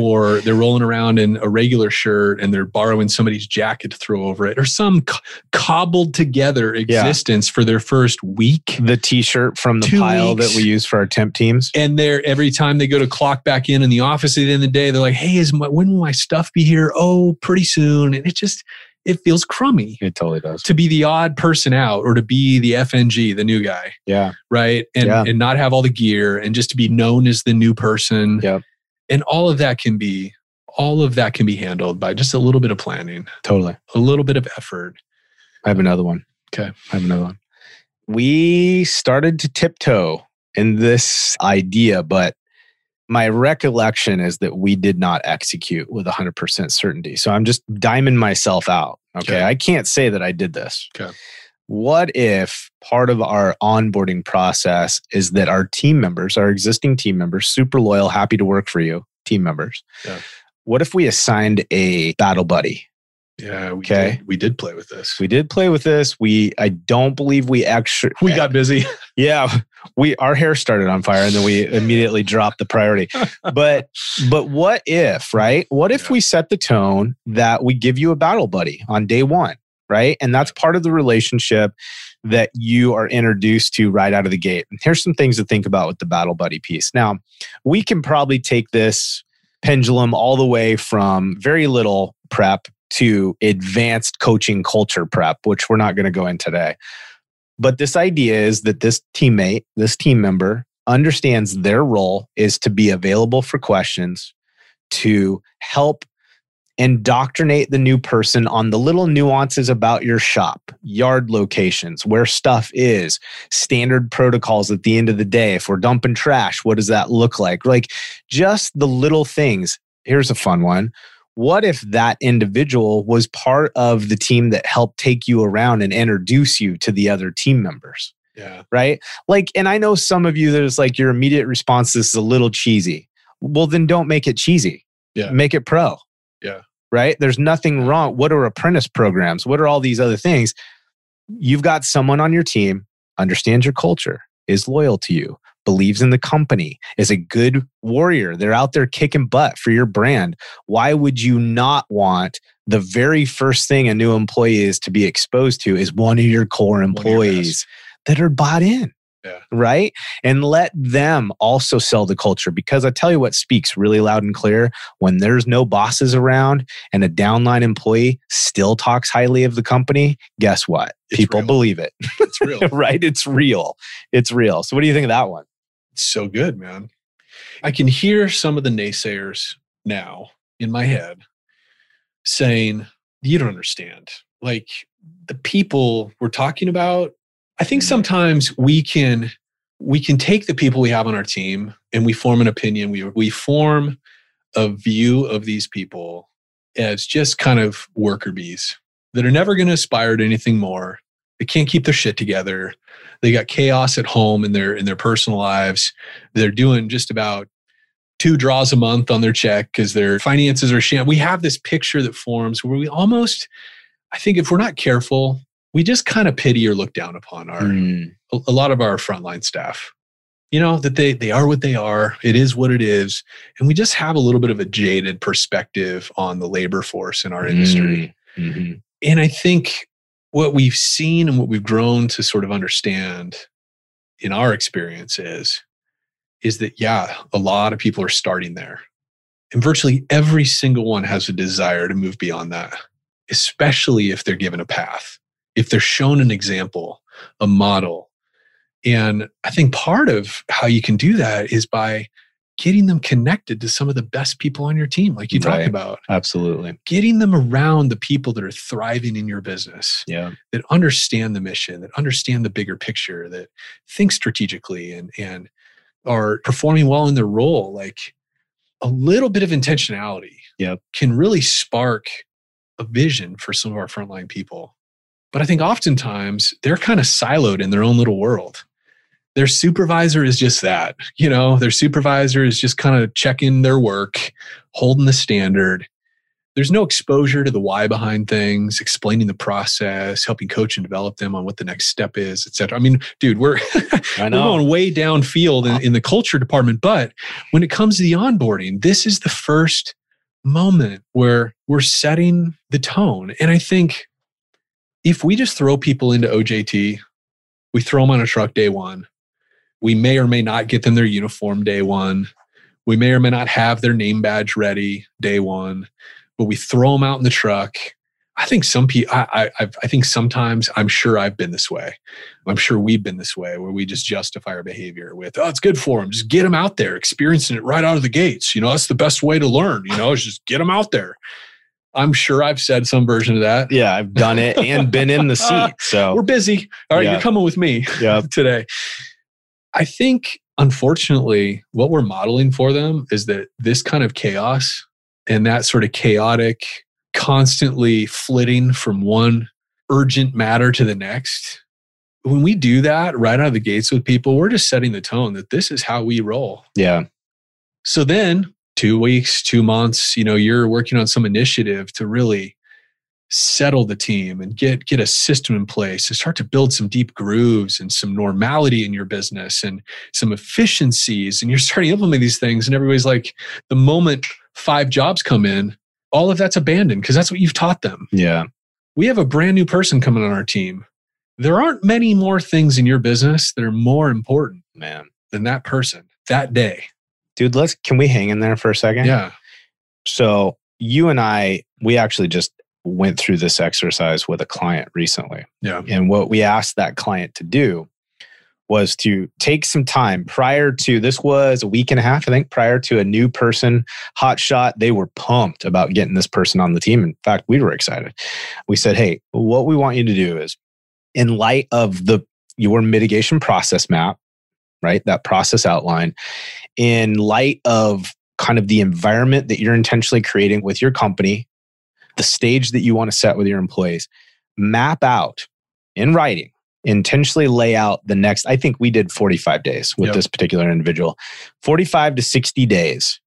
Speaker 1: Or they're rolling around in a regular shirt and they're borrowing somebody's jacket to throw over it, or some co- cobbled together existence for their first week.
Speaker 2: the t shirt from the pile
Speaker 1: weeks.
Speaker 2: that we use for our temp teams.
Speaker 1: And they're every time they go to clock back in in the office at the end of the day, they're like, "Hey, is my, when will my stuff be here? Oh, pretty soon." And it just it feels crummy
Speaker 2: It totally does.
Speaker 1: to be the odd person out or to be the FNG, the new guy,
Speaker 2: Yeah.
Speaker 1: right? And
Speaker 2: Yeah.
Speaker 1: and not have all the gear and just to be known as the new person.
Speaker 2: Yep.
Speaker 1: And all of that can be all of that can be handled by just a little bit of planning,
Speaker 2: Totally.
Speaker 1: a little bit of effort.
Speaker 2: I have another one.
Speaker 1: Okay.
Speaker 2: I have another one. We started to tiptoe in this idea, but my recollection is that we did not execute with 100% certainty. So I'm just diming myself out. Okay.
Speaker 1: Okay.
Speaker 2: I can't say that I did this.
Speaker 1: Okay.
Speaker 2: What if part of our onboarding process is that our team members, our existing team members, super loyal, happy to work for you, team members?
Speaker 1: Yeah.
Speaker 2: What if we assigned a battle buddy?
Speaker 1: Yeah, we
Speaker 2: Okay.
Speaker 1: did, we did play with this.
Speaker 2: We did play with this. We I don't believe we actually
Speaker 1: We got busy. <laughs>
Speaker 2: yeah, we our hair started on fire and then we immediately dropped the priority. But but what if, right? What if
Speaker 1: Yeah.
Speaker 2: we set the tone that we give you a battle buddy on day 1, right? And that's part of the relationship that you are introduced to right out of the gate. And here's some things to think about with the battle buddy piece. Now, we can probably take this pendulum all the way from very little prep to advanced coaching culture prep, which we're not going to go in today. But this idea is that this teammate, this team member, understands their role is to be available for questions, to help indoctrinate the new person on the little nuances about your shop, yard locations, where stuff is, standard protocols at the end of the day. If we're dumping trash, what does that look like? Like just the little things. Here's a fun one. What if that individual was part of the team that helped take you around and introduce you to the other team members?
Speaker 1: Yeah.
Speaker 2: right? Like, and I know some of you that is like your immediate response this is a little cheesy. Well, then don't make it cheesy.
Speaker 1: Yeah.
Speaker 2: Make it pro.
Speaker 1: Yeah.
Speaker 2: Right? There's nothing wrong. What are apprentice programs? What are all these other things? You've got someone on your team, understands your culture, is loyal to you, believes in the company, is a good warrior. They're out there kicking butt for your brand. Why would you not want the very first thing a new employee is to be exposed to is one of your core
Speaker 1: of your
Speaker 2: employees that are bought in.
Speaker 1: Yeah.
Speaker 2: Right. And let them also sell the culture because I tell you what speaks really loud and clear when there's no bosses around and a downline employee still talks highly of the company. Guess what?
Speaker 1: It's
Speaker 2: People
Speaker 1: real.
Speaker 2: believe it.
Speaker 1: It's real. <laughs>
Speaker 2: right. It's real. It's real. So, what do you think of that one?
Speaker 1: It's so good, man. I can hear some of the naysayers now in my mm-hmm. head saying, You don't understand. Like the people we're talking about, I think
Speaker 2: Mhm.
Speaker 1: sometimes we can we can take the people we have on our team and we form an opinion. We we form a view of these people as just kind of worker bees that are never going to aspire to anything more. They can't keep their shit together. They got chaos at home in their in their personal lives. They're doing just about two draws a month on their check because their finances are sham. We have this picture that forms where we almost, I think, if we're not careful, we just kind of pity or look down upon our
Speaker 2: Mm,
Speaker 1: a, a lot of our frontline staff. You know that they they are what they are. It is what it is, and we just have a little bit of a jaded perspective on the labor force in our industry.
Speaker 2: mhm.
Speaker 1: And I think what we've seen and what we've grown to sort of understand in our experience is, is that, yeah, a lot of people are starting there. And virtually every single one has a desire to move beyond that. especially if they're given a path, if they're shown an example, a model. And I think part of how you can do that is by getting them connected to some of the best people on your team, like you
Speaker 2: Right.
Speaker 1: talked about,
Speaker 2: Absolutely.
Speaker 1: getting them around the people that are thriving in your business,
Speaker 2: Yeah.
Speaker 1: that understand the mission, that understand the bigger picture, that think strategically and, and are performing well in their role. Like a little bit of intentionality
Speaker 2: Yep.
Speaker 1: can really spark a vision for some of our frontline people. But I think oftentimes they're kind of siloed in their own little world. Their supervisor is just that, you know, their supervisor is just kind of checking their work, holding the standard. There's no exposure to the why behind things, explaining the process, helping coach and develop them on what the next step is, et cetera. I mean, dude, we're, <laughs>
Speaker 2: I
Speaker 1: we're going way downfield in, in the culture department. But when it comes to the onboarding, this is the first moment where we're setting the tone. And I think if we just throw people into OJT, we throw them on a truck day one, we may or may not get them their uniform day one. We may or may not have their name badge ready day one, but we throw them out in the truck. I think some people, I, I, I've- think sometimes I'm sure I've been this way. I'm sure we've been this way where we just justify our behavior with, oh, it's good for them. Just get them out there, experiencing it right out of the gates. You know, that's the best way to learn, you know, is just get them out there. I'm sure I've said some version of that.
Speaker 2: yeah, I've done it and been in the <laughs> seat. Ah, so
Speaker 1: We're busy. All right,
Speaker 2: Yeah.
Speaker 1: you're coming with me
Speaker 2: yeah, <laughs>
Speaker 1: today. I think, unfortunately, what we're modeling for them is that this kind of chaos and that sort of chaotic, constantly flitting from one urgent matter to the next. When we do that right out of the gates with people, we're just setting the tone that this is how we roll.
Speaker 2: yeah,
Speaker 1: So then, two weeks, two months, you know, you're working on some initiative to really settle the team and get get a system in place to start to build some deep grooves and some normality in your business and some efficiencies. And you're starting to implement these things and everybody's like the moment five jobs come in all of that's abandoned because that's what you've taught them.
Speaker 2: Yeah,
Speaker 1: we have a brand new person coming on our team. There aren't many more things in your business that are more important
Speaker 2: man.
Speaker 1: than that person that day
Speaker 2: Dude, let's can we hang in there for a second?
Speaker 1: yeah
Speaker 2: So you and I, we actually just went through this exercise with a client recently.
Speaker 1: yeah
Speaker 2: And what we asked that client to do was to take some time prior to this was a week and a half, I think, prior to a new person hot shot. They were pumped about getting this person on the team. In fact, we were excited. We said, Hey, what we want you to do is in light of the your mitigation process map, right? That process outline, in light of kind of the environment that you're intentionally creating with your company, the stage that you want to set with your employees, map out in writing, intentionally lay out the next. I think we did 45 days with
Speaker 1: Yep.
Speaker 2: this particular individual, 45 to 60 days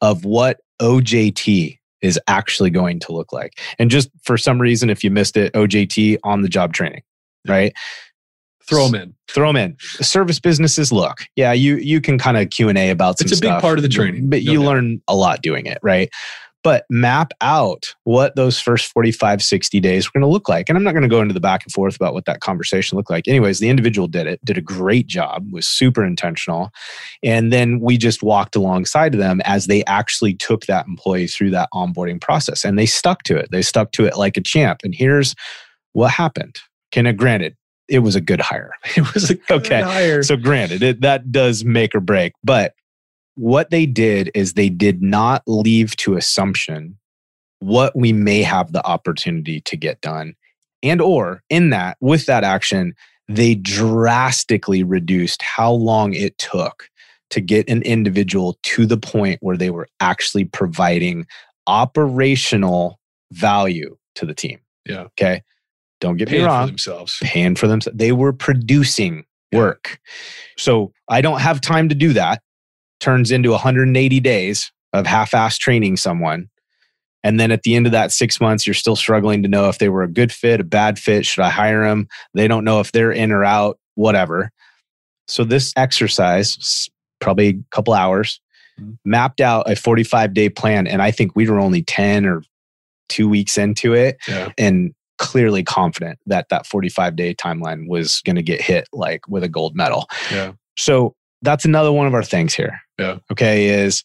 Speaker 2: of what OJT is actually going to look like. And just for some reason, if you missed it, OJT on the job training, right?
Speaker 1: Throw them in
Speaker 2: throw them in. Service businesses, look, yeah, you you can kind of Q and A about some
Speaker 1: It's a big part of the training,
Speaker 2: but
Speaker 1: no
Speaker 2: you
Speaker 1: doubt.
Speaker 2: learn a lot doing it, right? But map out what those first 45, 60 days were going to look like. And I'm not going to go into the back and forth about what that conversation looked like. Anyways, the individual did it, did a great job, was super intentional. And then we just walked alongside of them as they actually took that employee through that onboarding process and they stuck to it. They stuck to it like a champ. And here's what happened. Can it granted, it was a good hire. <laughs>
Speaker 1: it was a <laughs> good
Speaker 2: Okay.
Speaker 1: hire.
Speaker 2: So granted, it, that does make or break. But what they did is they did not leave to assumption what we may have the opportunity to get done. And or in that, with that action, they drastically reduced how long it took to get an individual to the point where they were actually providing operational value to the team.
Speaker 1: Yeah.
Speaker 2: Okay. Don't get
Speaker 1: paying
Speaker 2: me
Speaker 1: for themselves.
Speaker 2: paying for themselves. They were producing
Speaker 1: Yeah.
Speaker 2: work. So I don't have time to do that. Turns into 180 days of half-ass training someone. And then at the end of that six months, you're still struggling to know if they were a good fit, a bad fit. Should I hire them? They don't know if they're in or out, whatever. So this exercise, probably a couple hours,
Speaker 1: Mhm.
Speaker 2: mapped out a 45 day plan. And I think we were only 10 or two weeks into it
Speaker 1: Yeah.
Speaker 2: and clearly confident that that 45 day timeline was going to get hit like with a gold medal.
Speaker 1: Yeah.
Speaker 2: So that's another one of our things here.
Speaker 1: Yeah.
Speaker 2: Okay. Is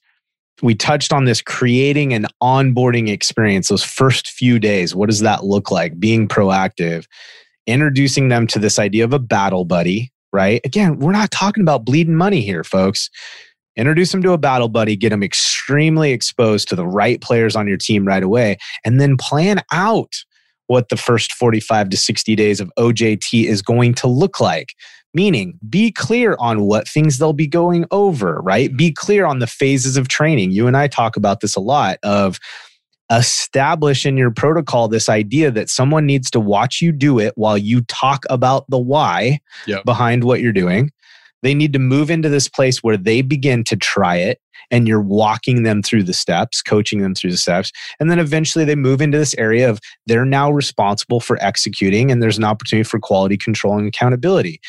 Speaker 2: we touched on this creating an onboarding experience those first few days what does that look like being proactive introducing them to this idea of a battle buddy right again we're not talking about bleeding money here folks introduce them to a battle buddy get them extremely exposed to the right players on your team right away and then plan out what the first 45 to 60 days of OJT is going to look like Meaning, be clear on what things they'll be going over, right? Be clear on the phases of training. You and I talk about this a lot of establish in your protocol this idea that someone needs to watch you do it while you talk about the why yep. behind what you're doing. They need to move into this place where they begin to try it and you're walking them through the steps, coaching them through the steps. And then eventually they move into this area of they're now responsible for executing and there's an opportunity for quality control and accountability.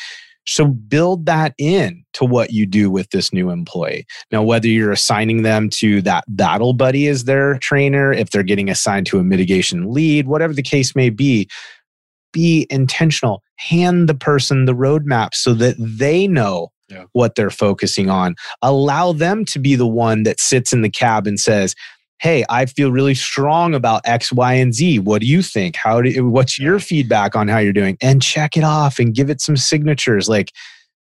Speaker 2: So build that in to what you do with this new employee. Now, whether you're assigning them to that battle buddy as their trainer, if they're getting assigned to a mitigation lead, whatever the case may be, be intentional. Hand the person the roadmap so that they know yeah. what they're focusing on. Allow them to be the one that sits in the cab and says, hey i feel really strong about x y and z what do you think how do what's your feedback on how you're doing and check it off and give it some signatures like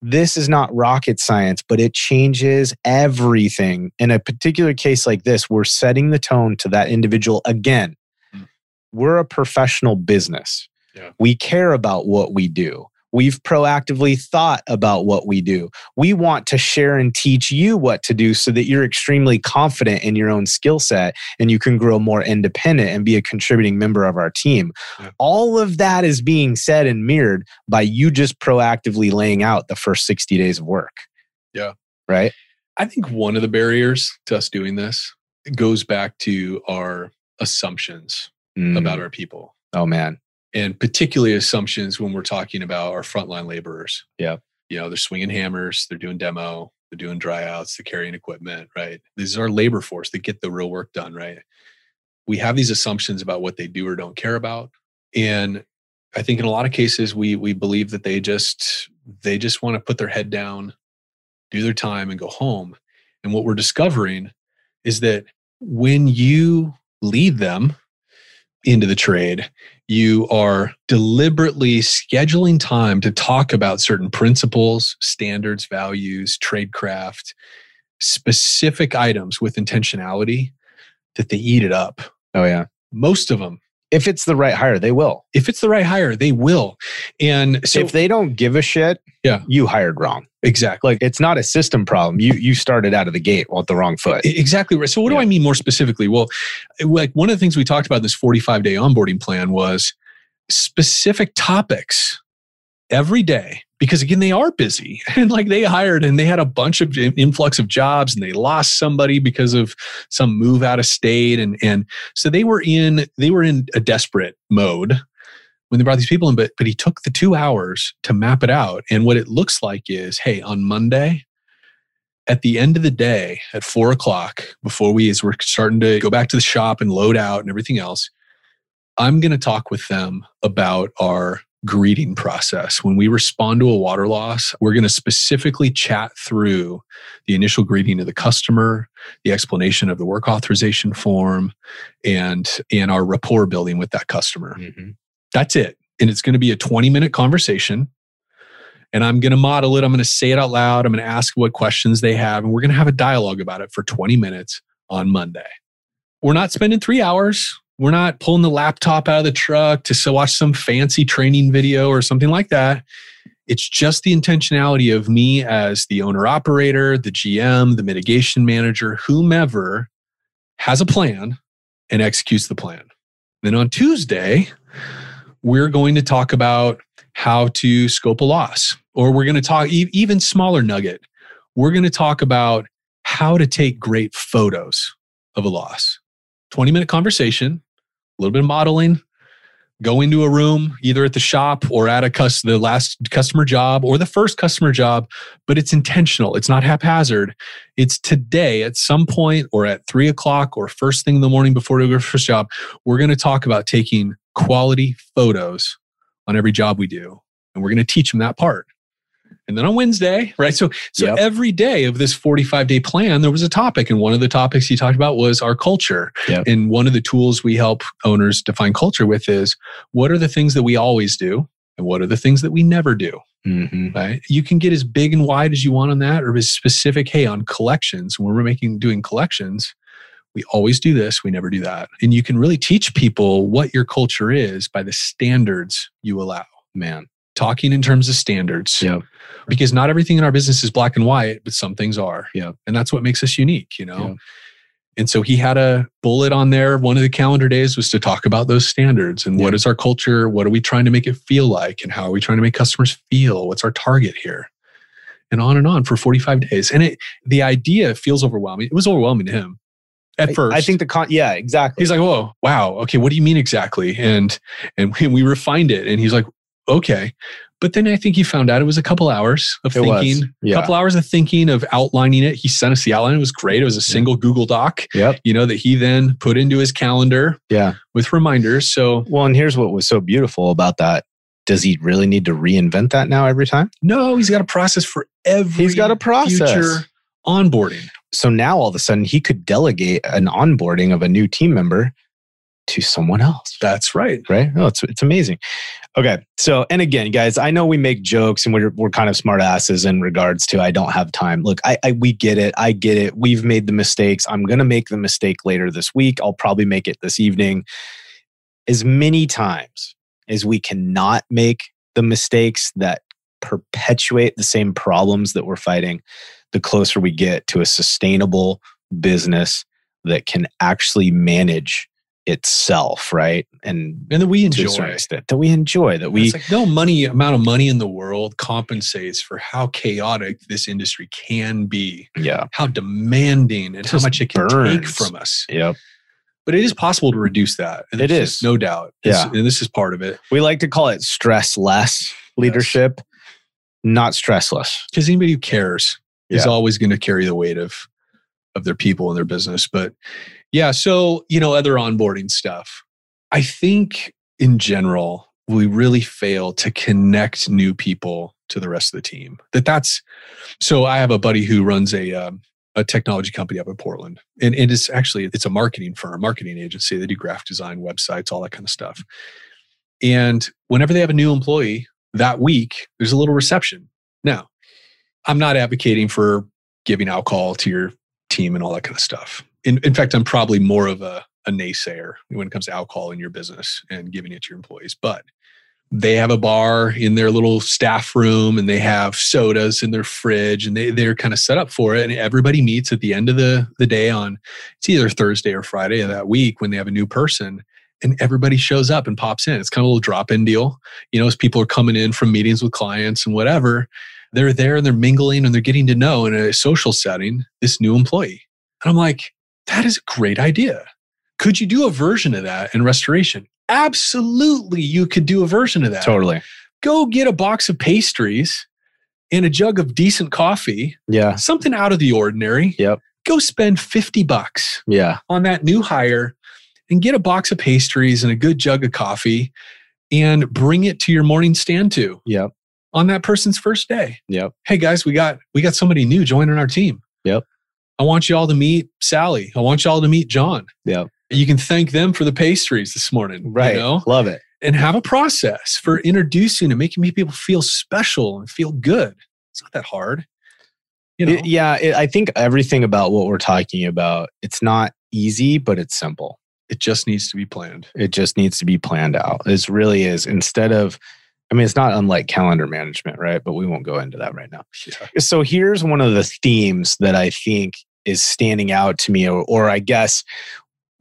Speaker 2: this is not rocket science but it changes everything in a particular case like this we're setting the tone to that individual again mm. we're a professional business yeah. we care about what we do We've proactively thought about what we do. We want to share and teach you what to do so that you're extremely confident in your own skill set and you can grow more independent and be a contributing member of our team. Yeah. All of that is being said and mirrored by you just proactively laying out the first 60 days of work.
Speaker 1: Yeah.
Speaker 2: Right.
Speaker 1: I think one of the barriers to us doing this goes back to our assumptions mm. about our people.
Speaker 2: Oh, man
Speaker 1: and particularly assumptions when we're talking about our frontline laborers.
Speaker 2: Yeah.
Speaker 1: You know, they're swinging hammers, they're doing demo, they're doing dryouts, they're carrying equipment, right? This is our labor force that get the real work done, right? We have these assumptions about what they do or don't care about. And I think in a lot of cases we we believe that they just they just want to put their head down, do their time and go home. And what we're discovering is that when you lead them into the trade, you are deliberately scheduling time to talk about certain principles, standards, values, tradecraft, specific items with intentionality that they eat it up.
Speaker 2: Oh, yeah.
Speaker 1: Most of them.
Speaker 2: If it's the right hire, they will.
Speaker 1: If it's the right hire, they will. And so
Speaker 2: if they don't give a shit,
Speaker 1: yeah,
Speaker 2: you hired wrong.
Speaker 1: Exactly.
Speaker 2: Like it's not a system problem. You you started out of the gate with the wrong foot.
Speaker 1: Exactly right. So what yeah. do I mean more specifically? Well, like one of the things we talked about in this 45 day onboarding plan was specific topics every day because again they are busy <laughs> and like they hired and they had a bunch of influx of jobs and they lost somebody because of some move out of state and and so they were in they were in a desperate mode when they brought these people in, but but he took the two hours to map it out. And what it looks like is, hey, on Monday, at the end of the day, at four o'clock, before we as we're starting to go back to the shop and load out and everything else, I'm going to talk with them about our greeting process. When we respond to a water loss, we're going to specifically chat through the initial greeting of the customer, the explanation of the work authorization form, and and our rapport building with that customer. Mm-hmm. That's it. And it's going to be a 20 minute conversation. And I'm going to model it. I'm going to say it out loud. I'm going to ask what questions they have. And we're going to have a dialogue about it for 20 minutes on Monday. We're not spending three hours. We're not pulling the laptop out of the truck to watch some fancy training video or something like that. It's just the intentionality of me as the owner operator, the GM, the mitigation manager, whomever has a plan and executes the plan. Then on Tuesday, we're going to talk about how to scope a loss, or we're going to talk even smaller nugget. We're going to talk about how to take great photos of a loss. 20 minute conversation, little bit of modeling, go into a room either at the shop or at a cus- the last customer job or the first customer job but it's intentional it's not haphazard it's today at some point or at three o'clock or first thing in the morning before we go first job we're going to talk about taking quality photos on every job we do. And we're going to teach them that part. And then on Wednesday, right? So, so
Speaker 2: Yep.
Speaker 1: every day of this 45 day plan, there was a topic. And one of the topics he talked about was our culture.
Speaker 2: Yep.
Speaker 1: And one of the tools we help owners define culture with is what are the things that we always do? And what are the things that we never do?
Speaker 2: Mhm.
Speaker 1: Right. You can get as big and wide as you want on that, or as specific. Hey, on collections, when we're making doing collections, we always do this, we never do that. And you can really teach people what your culture is by the standards you allow.
Speaker 2: Man.
Speaker 1: Talking in terms of standards. Because not everything in our business is black and white, but some things are. And that's what makes us unique, you know? And so he had a bullet on there. One of the calendar days was to talk about those standards and what is our culture? What are we trying to make it feel like? And how are we trying to make customers feel? What's our target here? And on and on for 45 days. And it, the idea feels overwhelming. It was overwhelming to him at
Speaker 2: I-
Speaker 1: first.
Speaker 2: I think the con, yeah, exactly.
Speaker 1: he's like, whoa, wow. Okay. What do you mean exactly? And, and we, <laughs> we refined it and he's like, okay. But then I think he found out it was a couple hours of
Speaker 2: It
Speaker 1: thinking, a
Speaker 2: Yeah.
Speaker 1: couple hours of thinking of outlining it. He sent us the outline. It was great. It was a single Google Doc,
Speaker 2: Yep.
Speaker 1: you know, that he then put into his calendar
Speaker 2: Yeah.
Speaker 1: with reminders. So
Speaker 2: Well, and here's what was so beautiful about that. Does he really need to reinvent that now every time?
Speaker 1: no, he's got a process for every
Speaker 2: He's got a process.
Speaker 1: future onboarding.
Speaker 2: So now all of a sudden he could delegate an onboarding of a new team member to someone else.
Speaker 1: That's right.
Speaker 2: right? Oh, it's it's amazing. Okay, so and again, guys, I know we make jokes and we're we're kind of smart asses in regards to I don't have time. Look, I, I we get it, I get it. We've made the mistakes. I'm gonna make the mistake later this week. I'll probably make it this evening. As many times as we cannot make the mistakes that perpetuate the same problems that we're fighting, the closer we get to a sustainable business that can actually manage itself, right? And
Speaker 1: And that we
Speaker 2: to a certain
Speaker 1: enjoy.
Speaker 2: extent that we enjoy, that we
Speaker 1: it's like no money amount of money in the world compensates for how chaotic this industry can be,
Speaker 2: yeah,
Speaker 1: how demanding and how much it can take from us.
Speaker 2: yep.
Speaker 1: But it is possible to reduce that. And
Speaker 2: It is.
Speaker 1: no doubt. It's-
Speaker 2: Yeah.
Speaker 1: and this is part of it.
Speaker 2: We like to call it stress less leadership, not stressless.
Speaker 1: Because anybody who cares is always going to carry the weight of of their people and their business. But yeah, so you know, other onboarding stuff. I think in general, we really fail to connect new people to the rest of the team. That that's so. I have a buddy who runs a um, a technology company up in Portland, and it is actually it's a marketing firm, marketing agency. They do graphic design, websites, all that kind of stuff. And whenever they have a new employee that week, there's a little reception. Now, I'm not advocating for giving alcohol to your team and all that kind of stuff. In, in fact, I'm probably more of a, a naysayer when it comes to alcohol in your business and giving it to your employees. But they have a bar in their little staff room and they have sodas in their fridge and they, they're kind of set up for it. And everybody meets at the end of the, the day on it's either Thursday or Friday of that week when they have a new person. And everybody shows up and pops in. It's kind of a little drop in deal. You know, as people are coming in from meetings with clients and whatever, they're there and they're mingling and they're getting to know in a social setting this new employee. And I'm like, that is a great idea. Could you do a version of that in restoration? Absolutely, you could do a version of that.
Speaker 2: Totally.
Speaker 1: Go get a box of pastries and a jug of decent coffee,
Speaker 2: Yeah.
Speaker 1: something out of the ordinary.
Speaker 2: Yep.
Speaker 1: Go spend 50 bucks
Speaker 2: Yeah.
Speaker 1: on that new hire and get a box of pastries and a good jug of coffee and bring it to your morning stand to
Speaker 2: Yep.
Speaker 1: on that person's first day
Speaker 2: Yep.
Speaker 1: hey guys we got we got somebody new joining our team
Speaker 2: Yep.
Speaker 1: I want you all to meet sally i want you all to meet john
Speaker 2: Yep.
Speaker 1: you can thank them for the pastries this morning
Speaker 2: Right.
Speaker 1: you know
Speaker 2: Love it.
Speaker 1: and have a process for introducing and making people feel special and feel good it's not that hard you know
Speaker 2: It- yeah. It, I think everything about what we're talking about, it's not easy, but it's simple.
Speaker 1: it just needs to be planned
Speaker 2: It just needs to be planned out. This really is. Instead of, I mean, it's not unlike calendar management, right? But we won't go into that right now.
Speaker 1: yeah
Speaker 2: So here's one of the themes that I think is standing out to me, or, or I guess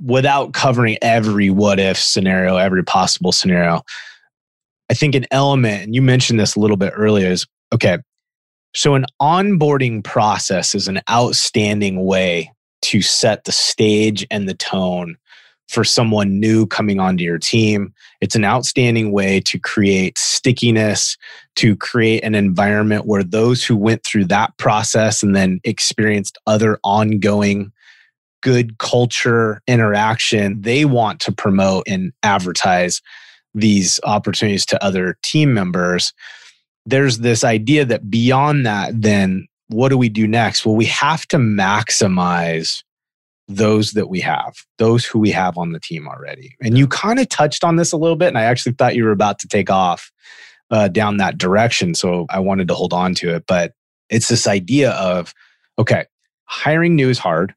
Speaker 2: without covering every what if scenario, every possible scenario, I think an element, and you mentioned this a little bit earlier, is okay. So an onboarding process is an outstanding way to set the stage and the tone for someone new coming onto your team. It's an outstanding way to create stickiness, to create an environment where those who went through that process and then experienced other ongoing good culture interaction, they want to promote and advertise these opportunities to other team members. there's this idea that beyond that, then what do we do next? Well, we have to maximize those that we have, those who we have on the team already. And you kind of touched on this a little bit, and I actually thought you were about to take off uh, down that direction. So I wanted to hold on to it. But it's this idea of okay, hiring new is hard,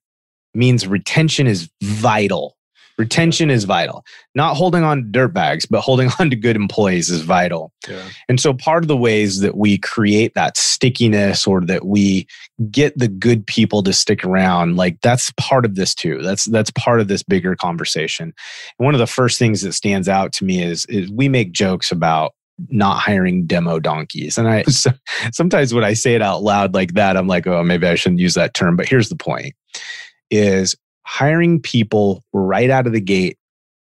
Speaker 2: means retention is vital Retention is vital. Not holding on to dirt bags, but holding <laughs> on to good employees is vital. Yeah. And so part of the ways that we create that stickiness or that we get the good people to stick around, like that's part of this too. That's that's part of this bigger conversation. And one of the first things that stands out to me is is we make jokes about not hiring demo donkeys. And I <laughs> sometimes when I say it out loud like that, I'm like, oh, maybe I shouldn't use that term. But here's the point is hiring people right out of the gate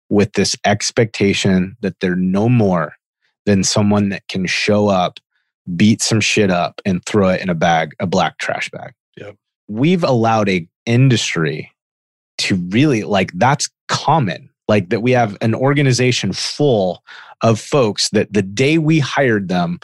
Speaker 2: with this expectation that they're no more than someone that can show up, beat some shit up, and throw it in a bag, a black trash bag.
Speaker 1: Yep.
Speaker 2: We've allowed a industry to really like that's common. Like that we have an organization full of folks that the day we hired them,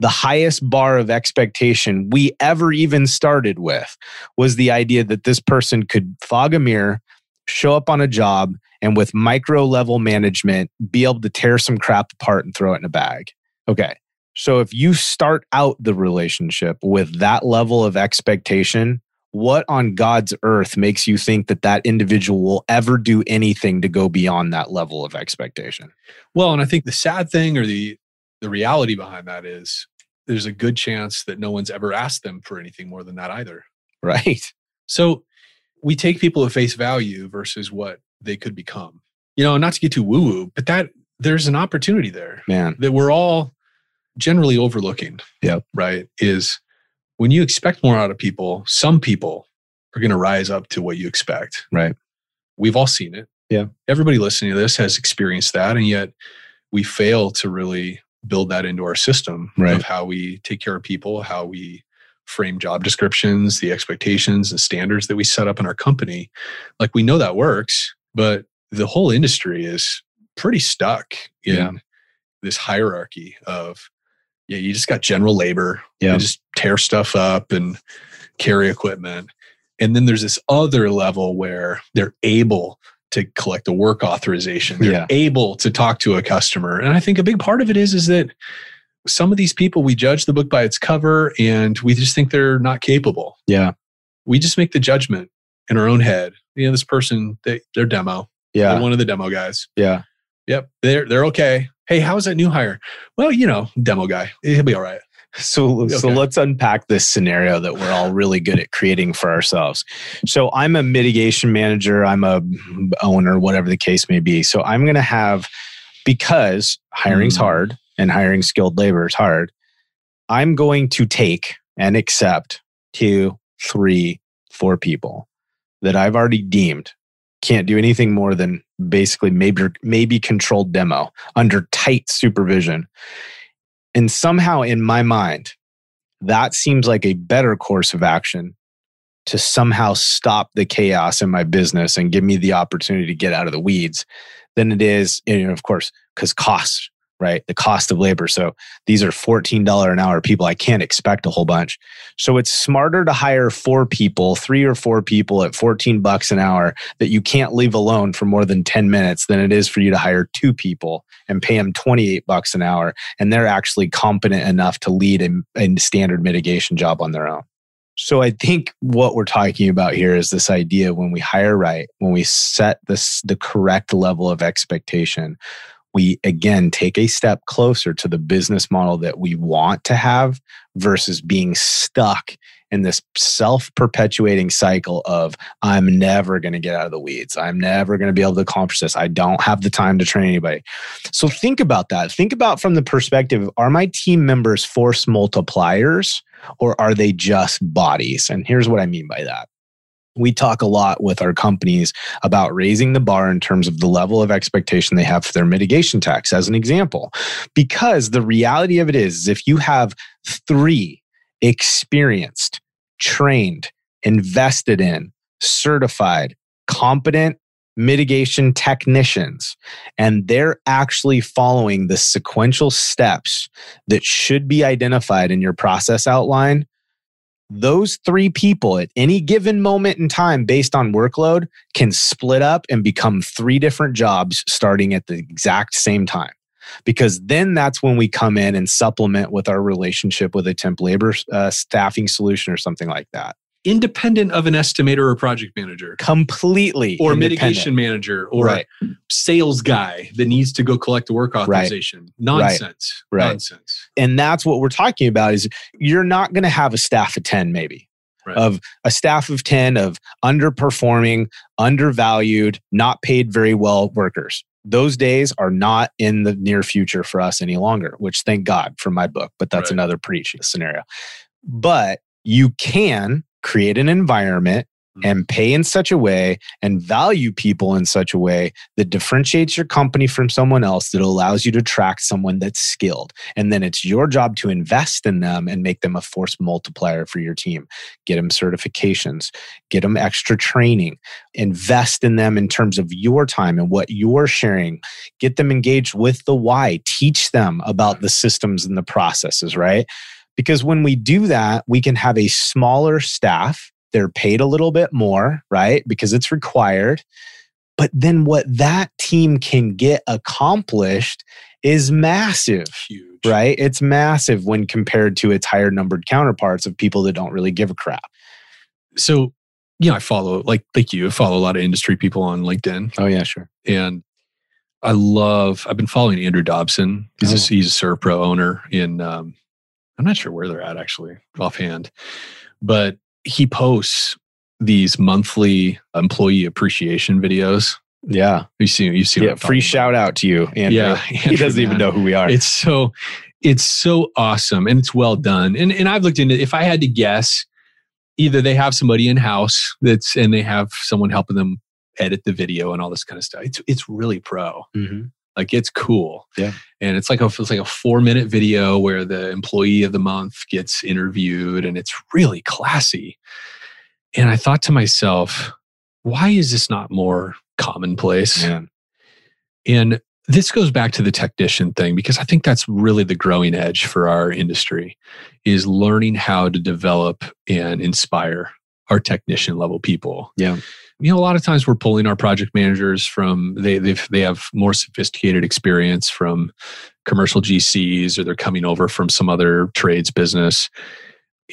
Speaker 2: the highest bar of expectation we ever even started with was the idea that this person could fog a mirror, show up on a job, and with micro level management, be able to tear some crap apart and throw it in a bag. Okay. So if you start out the relationship with that level of expectation, what on God's earth makes you think that that individual will ever do anything to go beyond that level of expectation?
Speaker 1: Well, and I think the sad thing or the the reality behind that is there's a good chance that no one's ever asked them for anything more than that either. <laughs>
Speaker 2: Right.
Speaker 1: So we take people at face value versus what they could become. You know, not to get too woo woo, but that there's an opportunity there.
Speaker 2: Man.
Speaker 1: That we're all generally overlooking.
Speaker 2: Yeah.
Speaker 1: Right. Is when you expect more out of people, some people are going to rise up to what you expect.
Speaker 2: Right.
Speaker 1: We've all seen it.
Speaker 2: Yeah.
Speaker 1: Everybody listening to this has experienced that. And yet we fail to really build that into our system
Speaker 2: right.
Speaker 1: of how we take care of people, how we frame job descriptions, the expectations and standards that we set up in our company. Like we know that works, but the whole industry is pretty stuck in yeah. this hierarchy of yeah, you just got general labor.
Speaker 2: Yeah.
Speaker 1: You just tear stuff up and carry equipment. And then there's this other level where they're able to collect a work authorization. They're
Speaker 2: yeah.
Speaker 1: able to talk to a customer. And I think a big part of it is is that some of these people we judge the book by its cover and we just think they're not capable.
Speaker 2: Yeah.
Speaker 1: We just make the judgment in our own head. You know, this person, they, they're demo.
Speaker 2: Yeah.
Speaker 1: They're one of the demo guys.
Speaker 2: Yeah.
Speaker 1: Yep. They're they're okay. Hey, how's that new hire? Well, you know, demo guy. He'll be all right.
Speaker 2: So, okay. so let's unpack this scenario that we're all really good at creating for ourselves. So, I'm a mitigation manager, I'm a owner, whatever the case may be. So, I'm going to have because hiring's mm. hard and hiring skilled labor is hard. I'm going to take and accept two, three, four people that I've already deemed can't do anything more than basically maybe maybe controlled demo under tight supervision and somehow in my mind, that seems like a better course of action to somehow stop the chaos in my business and give me the opportunity to get out of the weeds than it is, and of course, because costs right? The cost of labor. So these are $14 an hour people. I can't expect a whole bunch. So it's smarter to hire four people, three or four people at 14 bucks an hour that you can't leave alone for more than 10 minutes than it is for you to hire two people and pay them 28 bucks an hour. And they're actually competent enough to lead a, a standard mitigation job on their own. So I think what we're talking about here is this idea when we hire right, when we set this the correct level of expectation, we again take a step closer to the business model that we want to have versus being stuck in this self perpetuating cycle of I'm never going to get out of the weeds. I'm never going to be able to accomplish this. I don't have the time to train anybody. So think about that. Think about from the perspective are my team members force multipliers or are they just bodies? And here's what I mean by that we talk a lot with our companies about raising the bar in terms of the level of expectation they have for their mitigation techs, as an example. Because the reality of it is, is if you have three experienced, trained, invested in, certified, competent mitigation technicians and they're actually following the sequential steps that should be identified in your process outline, those three people at any given moment in time, based on workload, can split up and become three different jobs starting at the exact same time. Because then that's when we come in and supplement with our relationship with a temp labor uh, staffing solution or something like that
Speaker 1: independent of an estimator or project manager
Speaker 2: completely
Speaker 1: or mitigation manager or right. sales guy that needs to go collect the work authorization right. nonsense
Speaker 2: right.
Speaker 1: nonsense
Speaker 2: and that's what we're talking about is you're not going to have a staff of 10 maybe Right. of a staff of 10 of underperforming, undervalued, not paid very well workers. Those days are not in the near future for us any longer, which thank God for my book, but that's right. another preaching scenario. But you can create an environment. Mm. and pay in such a way and value people in such a way that differentiates your company from someone else that allows you to attract someone that's skilled. And then it's your job to invest in them and make them a force multiplier for your team. Get them certifications, get them extra training, invest in them in terms of your time and what you're sharing, get them engaged with the why, teach them about the systems and the processes, right? Because when we do that, we can have a smaller staff. They're paid a little bit more, right? Because it's required. But then what that team can get accomplished is massive.
Speaker 1: Huge.
Speaker 2: Right? It's massive when compared to its higher numbered counterparts of people that don't really give a crap.
Speaker 1: So, you know, I follow like like you, I follow a lot of industry people on LinkedIn.
Speaker 2: Oh yeah, sure.
Speaker 1: And I love I've been following Andrew Dobson. He's oh. a he's a Servpro owner in um, I'm not sure where they're at actually offhand, but he posts these monthly employee appreciation videos.
Speaker 2: Yeah,
Speaker 1: you see, you see.
Speaker 2: Yeah, free shout out to you. Andrew. Yeah, <laughs> Andrew, he doesn't even know who we are.
Speaker 1: It's so, it's so awesome and it's well done. And and I've looked into. If I had to guess, either they have somebody in house that's and they have someone helping them edit the video and all this kind of stuff. It's it's really pro. Mm-hmm. Like it's cool.
Speaker 2: Yeah.
Speaker 1: And it's like a it's like a four minute video where the employee of the month gets interviewed and it's really classy. And I thought to myself, why is this not more commonplace? And this goes back to the technician thing because I think that's really the growing edge for our industry is learning how to develop and inspire our technician level people.
Speaker 2: Yeah
Speaker 1: you know, a lot of times we're pulling our project managers from they they've they have more sophisticated experience from commercial GCs or they're coming over from some other trades business,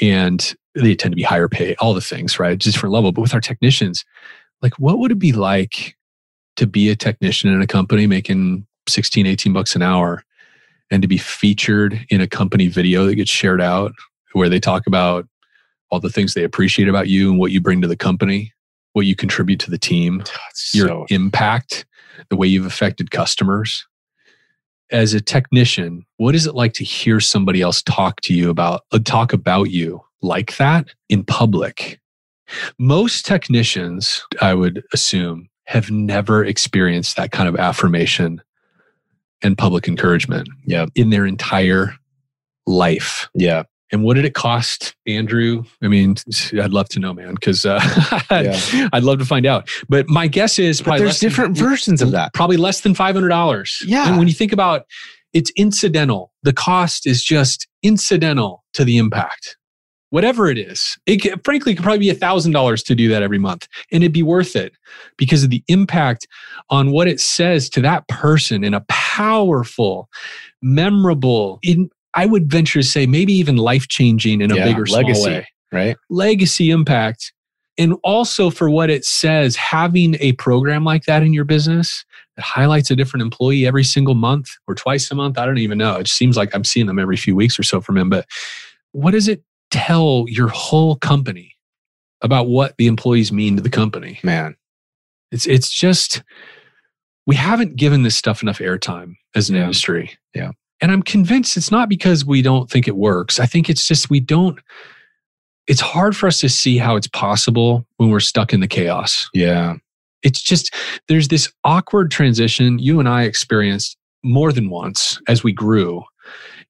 Speaker 1: and they tend to be higher pay, all the things, right? Just different level. But with our technicians, like, what would it be like to be a technician in a company making 16, 18 bucks an hour and to be featured in a company video that gets shared out where they talk about all the things they appreciate about you and what you bring to the company what you contribute to the team, your so... impact, the way you've affected customers. As a technician, what is it like to hear somebody else talk to you about uh, talk about you like that in public? Most technicians, I would assume, have never experienced that kind of affirmation and public encouragement
Speaker 2: yeah.
Speaker 1: in their entire life.
Speaker 2: Yeah.
Speaker 1: And what did it cost, Andrew? I mean, I'd love to know, man, because uh, <laughs> yeah. I'd love to find out. But my guess is
Speaker 2: probably there's different than, versions of that.
Speaker 1: Probably less than five hundred dollars.
Speaker 2: Yeah.
Speaker 1: And when you think about, it's incidental. The cost is just incidental to the impact. Whatever it is, it could, frankly could probably be a thousand dollars to do that every month, and it'd be worth it because of the impact on what it says to that person in a powerful, memorable, in, I would venture to say maybe even life changing in a yeah, bigger legacy, way.
Speaker 2: Right.
Speaker 1: Legacy impact. And also for what it says, having a program like that in your business that highlights a different employee every single month or twice a month. I don't even know. It just seems like I'm seeing them every few weeks or so from him. But what does it tell your whole company about what the employees mean to the company?
Speaker 2: Man.
Speaker 1: It's it's just we haven't given this stuff enough airtime as an
Speaker 2: yeah.
Speaker 1: industry.
Speaker 2: Yeah.
Speaker 1: And I'm convinced it's not because we don't think it works. I think it's just we don't, it's hard for us to see how it's possible when we're stuck in the chaos.
Speaker 2: Yeah.
Speaker 1: It's just, there's this awkward transition you and I experienced more than once as we grew.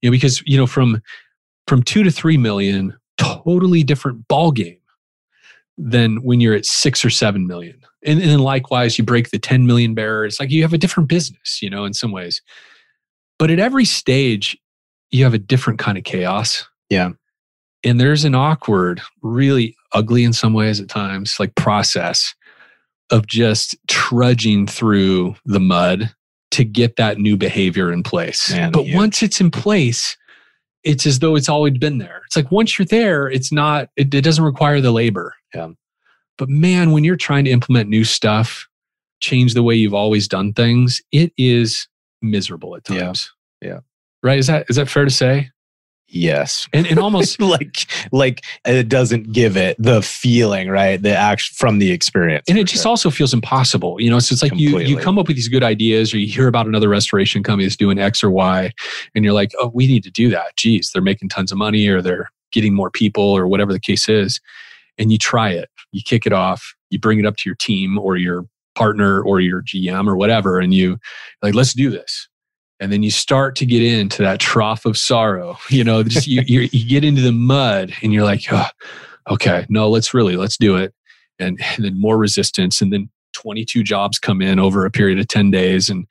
Speaker 1: You know, because, you know, from, from two to three million, totally different ball game. than when you're at six or seven million. And, and then likewise, you break the 10 million barrier. It's like you have a different business, you know, in some ways. But at every stage, you have a different kind of chaos.
Speaker 2: Yeah.
Speaker 1: And there's an awkward, really ugly in some ways at times, like process of just trudging through the mud to get that new behavior in place.
Speaker 2: Man,
Speaker 1: but
Speaker 2: you-
Speaker 1: once it's in place, it's as though it's always been there. It's like once you're there, it's not, it, it doesn't require the labor.
Speaker 2: Yeah.
Speaker 1: But man, when you're trying to implement new stuff, change the way you've always done things, it is miserable at times.
Speaker 2: Yeah.
Speaker 1: Right? Is that is that fair to say?
Speaker 2: Yes.
Speaker 1: And and almost <laughs>
Speaker 2: like like it doesn't give it the feeling, right? The act from the experience.
Speaker 1: and it just
Speaker 2: sure.
Speaker 1: also feels impossible you know so it's like you you come up with these good ideas or you hear about another restoration company that's doing x or y and you're like oh we need to do that geez they're making tons of money or they're getting more people or whatever the case is and you try it you kick it off you bring it up to your team or your partner or your gm or whatever and you like let's do this. And then you start to get into that trough of sorrow <laughs> you know just you, you, you get into the mud and you're like oh, okay no let's really let's do it. And, and then more resistance and then 22 jobs come in over a period of 10 days and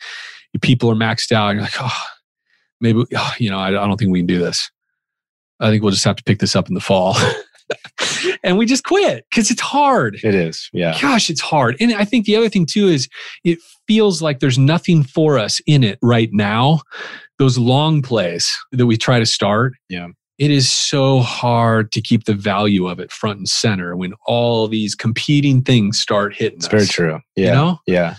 Speaker 1: people are maxed out and you're like oh maybe oh, you know I, I don't think we can do this. I think we'll just have to pick this up in the fall <laughs> and we just quit because it's hard
Speaker 2: it is. Yeah.
Speaker 1: gosh it's hard and i think the other thing too is it feels like there's nothing for us in it right now those long plays that we try to start
Speaker 2: Yeah.
Speaker 1: it is so hard to keep the value of it front and center when all these competing things start hitting
Speaker 2: It's
Speaker 1: us.
Speaker 2: very true. Yeah.
Speaker 1: you know
Speaker 2: Yeah.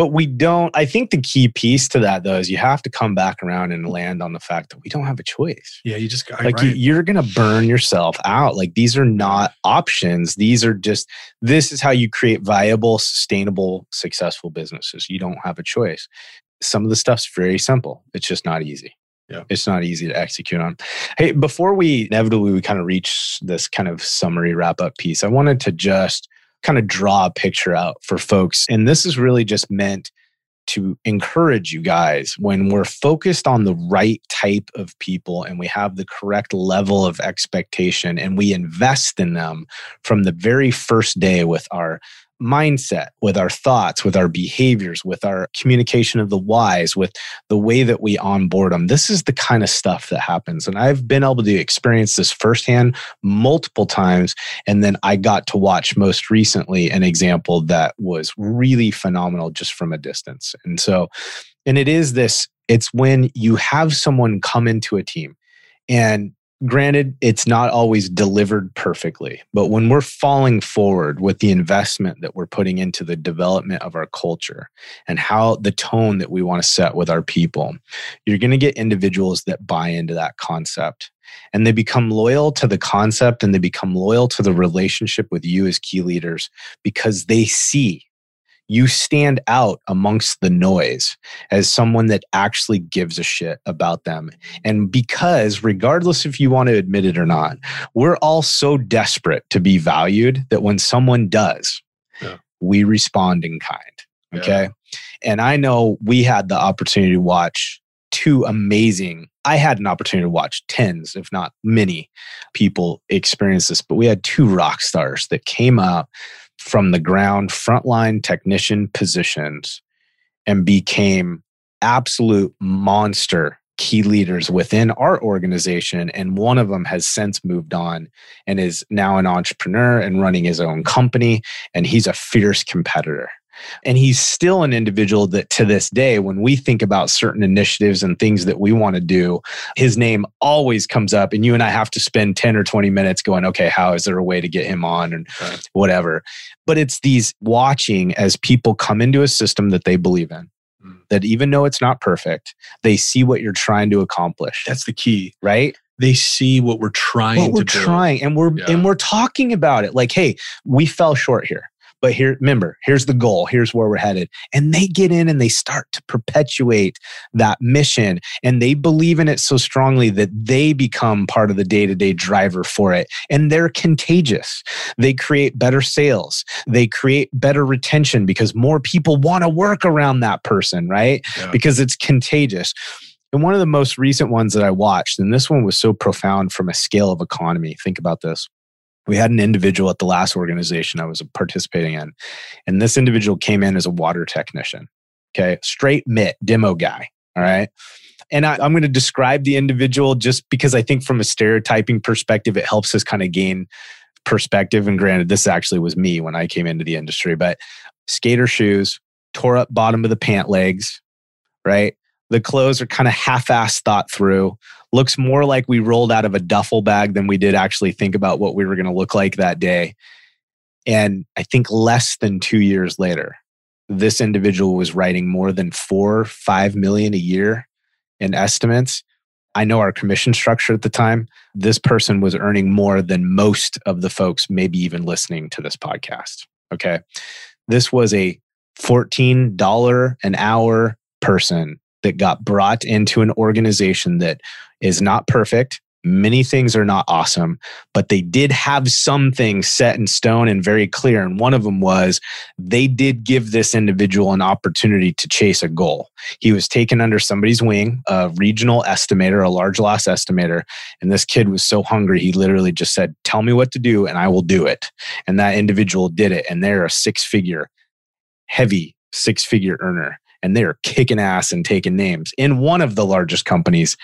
Speaker 2: But we don't, I think the key piece to that though is you have to come back around and land on the fact that we don't have a choice.
Speaker 1: yeah you just got
Speaker 2: Like you, you're going to burn yourself out. Like these are not options. These are just, this is how you create viable, sustainable, successful businesses. You don't have a choice. Some of the stuff's very simple. It's just not easy.
Speaker 1: Yeah.
Speaker 2: It's not easy to execute on. Hey, before we inevitably we kind of reach this kind of summary wrap up piece, I wanted to just kind of draw a picture out for folks. And this is really just meant to encourage you guys when we're focused on the right type of people and we have the correct level of expectation and we invest in them from the very first day with our mindset, with our thoughts, with our behaviors, with our communication of the whys, with the way that we onboard them. This is the kind of stuff that happens. And I've been able to experience this firsthand multiple times. And then I got to watch most recently an example that was really phenomenal just from a distance. And so, and it is this it's when you have someone come into a team and granted it's not always delivered perfectly but when we're falling forward with the investment that we're putting into the development of our culture and how the tone that we want to set with our people you're going to get individuals that buy into that concept. And they become loyal to the concept and they become loyal to the relationship with you as key leaders because they see you stand out amongst the noise as someone that actually gives a shit about them. And because, regardless if you want to admit it or not, we're all so desperate to be valued that when someone does,
Speaker 1: Yeah.
Speaker 2: we respond in kind.
Speaker 1: Yeah.
Speaker 2: Okay. And I know we had the opportunity to watch two amazing, I had an opportunity to watch tens, if not many people experience this, but we had two rock stars that came up from the ground frontline technician positions and became absolute monster key leaders within our organization. And one of them has since moved on and is now an entrepreneur and running his own company. And he's a fierce competitor and he's still an individual that to this day when we think about certain initiatives and things that we want to do his name always comes up and you and I have to spend 10 or 20 minutes going okay how is there a way to get him on? and
Speaker 1: Right.
Speaker 2: whatever. But it's these watching as people come into a system that they believe in
Speaker 1: Mm.
Speaker 2: that even though it's not perfect they see what you're trying to accomplish.
Speaker 1: That's the key.
Speaker 2: Right?
Speaker 1: They see what we're trying
Speaker 2: what we're trying and we're
Speaker 1: Yeah.
Speaker 2: and we're talking about it. Like hey we fell short here but here remember here's the goal here's where we're headed and they get in and they start to perpetuate that mission and they believe in it so strongly that they become part of the day-to-day driver for it and they're contagious they create better sales they create better retention because more people want to work around that person right
Speaker 1: Yeah.
Speaker 2: because it's contagious and one of the most recent ones that I watched, and this one was so profound from a scale of economy. Think about this. We had an individual at the last organization I was participating in, and this individual came in as a water technician. Okay, straight mitt demo guy. All right. And I, am going to describe the individual just because I think from a stereotyping perspective, it helps us kind of gain perspective. And granted, this actually was me when I came into the industry, but skater shoes, tore up bottom of the pant legs, right? The clothes are kind of half ass thought through. Looks more like we rolled out of a duffel bag than we did actually think about what we were going to look like that day. And I think less than two years later, this individual was writing more than four, five million a year in estimates. I know our commission structure at the time. This person was earning more than most of the folks, maybe even listening to this podcast. Okay. This was a $14 an hour person that got brought into an organization that is not perfect. Many things are not awesome, but they did have some things set in stone and very clear. And one of them was they did give this individual an opportunity to chase a goal. He was taken under somebody's wing, a regional estimator, a large loss estimator. And this kid was so hungry, he literally just said, Tell me what to do and I will do it. And that individual did it. And they're a six figure, heavy six figure earner and they're kicking ass and taking names in one of the largest companies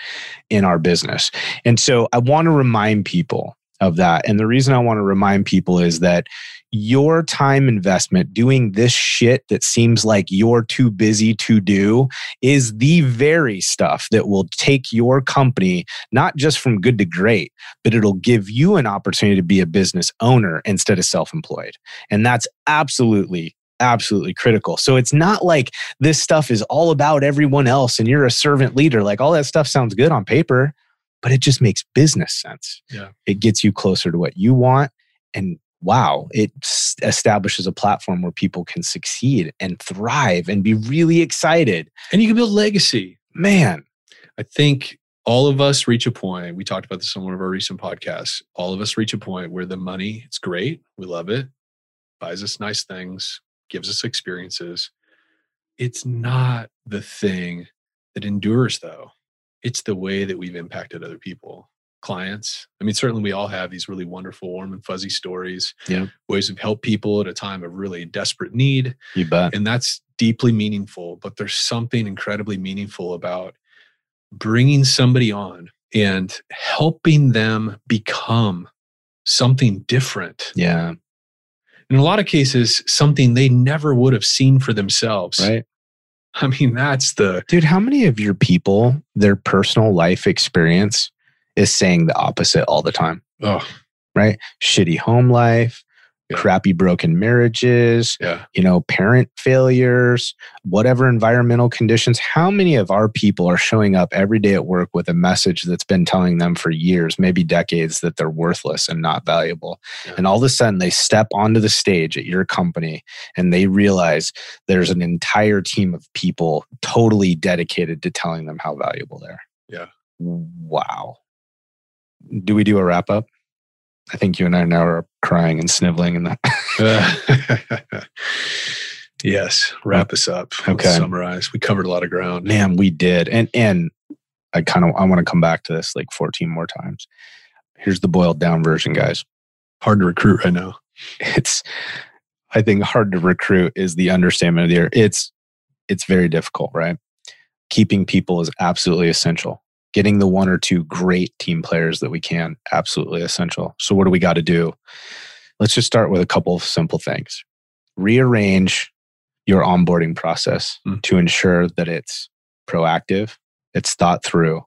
Speaker 2: in our business. And so I want to remind people of that. And the reason I want to remind people is that your time investment doing this shit that seems like you're too busy to do is the very stuff that will take your company not just from good to great, but it'll give you an opportunity to be a business owner instead of self employed. And that's absolutely absolutely critical. So it's not like this stuff is all about everyone else and you're a servant leader. Like all that stuff sounds good on paper, but it just makes business sense.
Speaker 1: Yeah.
Speaker 2: It gets you closer to what you want. And wow, it establishes a platform where people can succeed and thrive and be really excited.
Speaker 1: And you can build legacy.
Speaker 2: Man.
Speaker 1: I think all of us reach a point. We talked about this on one of our recent podcasts. All of us reach a point where the money, it's great. We love it. Buys us nice things gives us experiences. It's not the thing that endures, though. It's the way that we've impacted other people, clients. I mean, certainly we all have these really wonderful, warm and fuzzy stories,
Speaker 2: yeah.
Speaker 1: ways of help people at a time of really desperate need.
Speaker 2: You bet.
Speaker 1: And that's deeply meaningful. But there's something incredibly meaningful about bringing somebody on and helping them become something different.
Speaker 2: Yeah
Speaker 1: in a lot of cases something they never would have seen for themselves.
Speaker 2: Right. <laughs>
Speaker 1: I mean that's the
Speaker 2: dude how many of your people their personal life experience is saying the opposite all the time?
Speaker 1: Oh
Speaker 2: right? Shitty home life yeah. crappy broken marriages,
Speaker 1: yeah.
Speaker 2: you know, parent failures, whatever environmental conditions. How many of our people are showing up every day at work with a message that's been telling them for years, maybe decades, that they're worthless and not valuable? Yeah. And all of a sudden they step onto the stage at your company and they realize there's an entire team of people totally dedicated to telling them how valuable they're.
Speaker 1: Yeah.
Speaker 2: Wow. Do we do a wrap up? I think you and I now are crying and sniveling in that. <laughs>
Speaker 1: yes, wrap us up.
Speaker 2: Okay, Let's
Speaker 1: summarize. We covered a lot of ground.
Speaker 2: Man, we did, and and I kind of I want to come back to this like 14 more times. Here's the boiled down version, guys.
Speaker 1: Hard to recruit right now.
Speaker 2: It's, I think, hard to recruit is the understatement of the year. It's it's very difficult, right? Keeping people is absolutely essential getting the one or two great team players that we can absolutely essential. So what do we got to do? Let's just start with a couple of simple things. Rearrange your onboarding process mm. to ensure that it's proactive it's thought through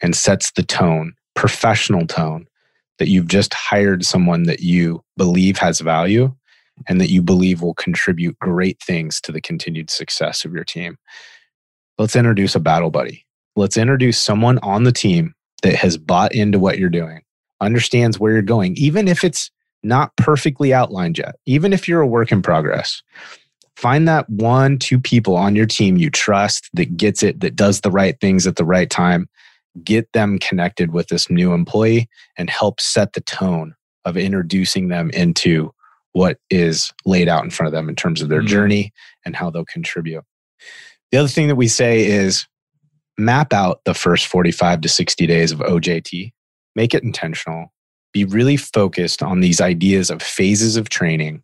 Speaker 2: and sets the tone professional tone that you've just hired someone that you believe has value and that you believe will contribute great things to the continued success of your team. Let's introduce a battle buddy let's introduce someone on the team that has bought into what you're doing, understands where you're going, even if it's not perfectly outlined yet, even if you're a work in progress. Find that one, two people on your team you trust that gets it, that does the right things at the right time. Get them connected with this new employee and help set the tone of introducing them into what is laid out in front of them in terms of their mm-hmm. journey and how they'll contribute. The other thing that we say is map out the first 45 to 60 days of OJT, make it intentional, be really focused on these ideas of phases of training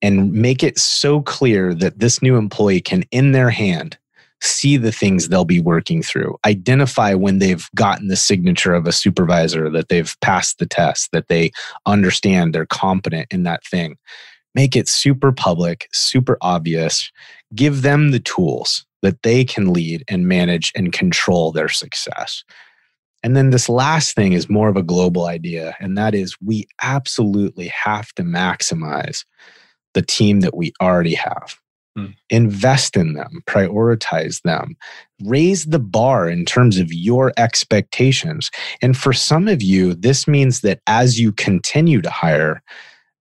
Speaker 2: and make it so clear that this new employee can, in their hand, see the things they'll be working through, identify when they've gotten the signature of a supervisor, that they've passed the test, that they understand they're competent in that thing. Make it super public, super obvious. Give them the tools that they can lead and manage and control their success. And then this last thing is more of a global idea, and that is we absolutely have to maximize the team that we already have. Hmm. Invest in them, prioritize them, raise the bar in terms of your expectations. And for some of you, this means that as you continue to hire,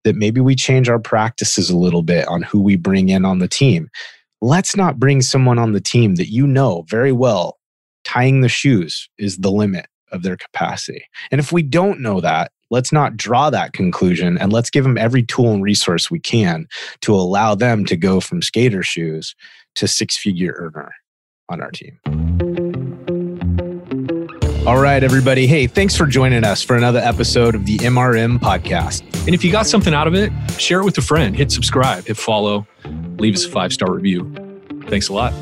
Speaker 2: that maybe we change our practices a little bit on who we bring in on the team. Let's not bring someone on the team that you know very well tying the shoes is the limit of their capacity. And if we don't know that, let's not draw that conclusion and let's give them every tool and resource we can to allow them to go from skater shoes to six figure earner on our team. All right, everybody. Hey, thanks for joining us for another episode of the MRM podcast.
Speaker 1: And if you got something out of it, share it with a friend, hit subscribe, hit follow, leave us a five star review. Thanks a lot.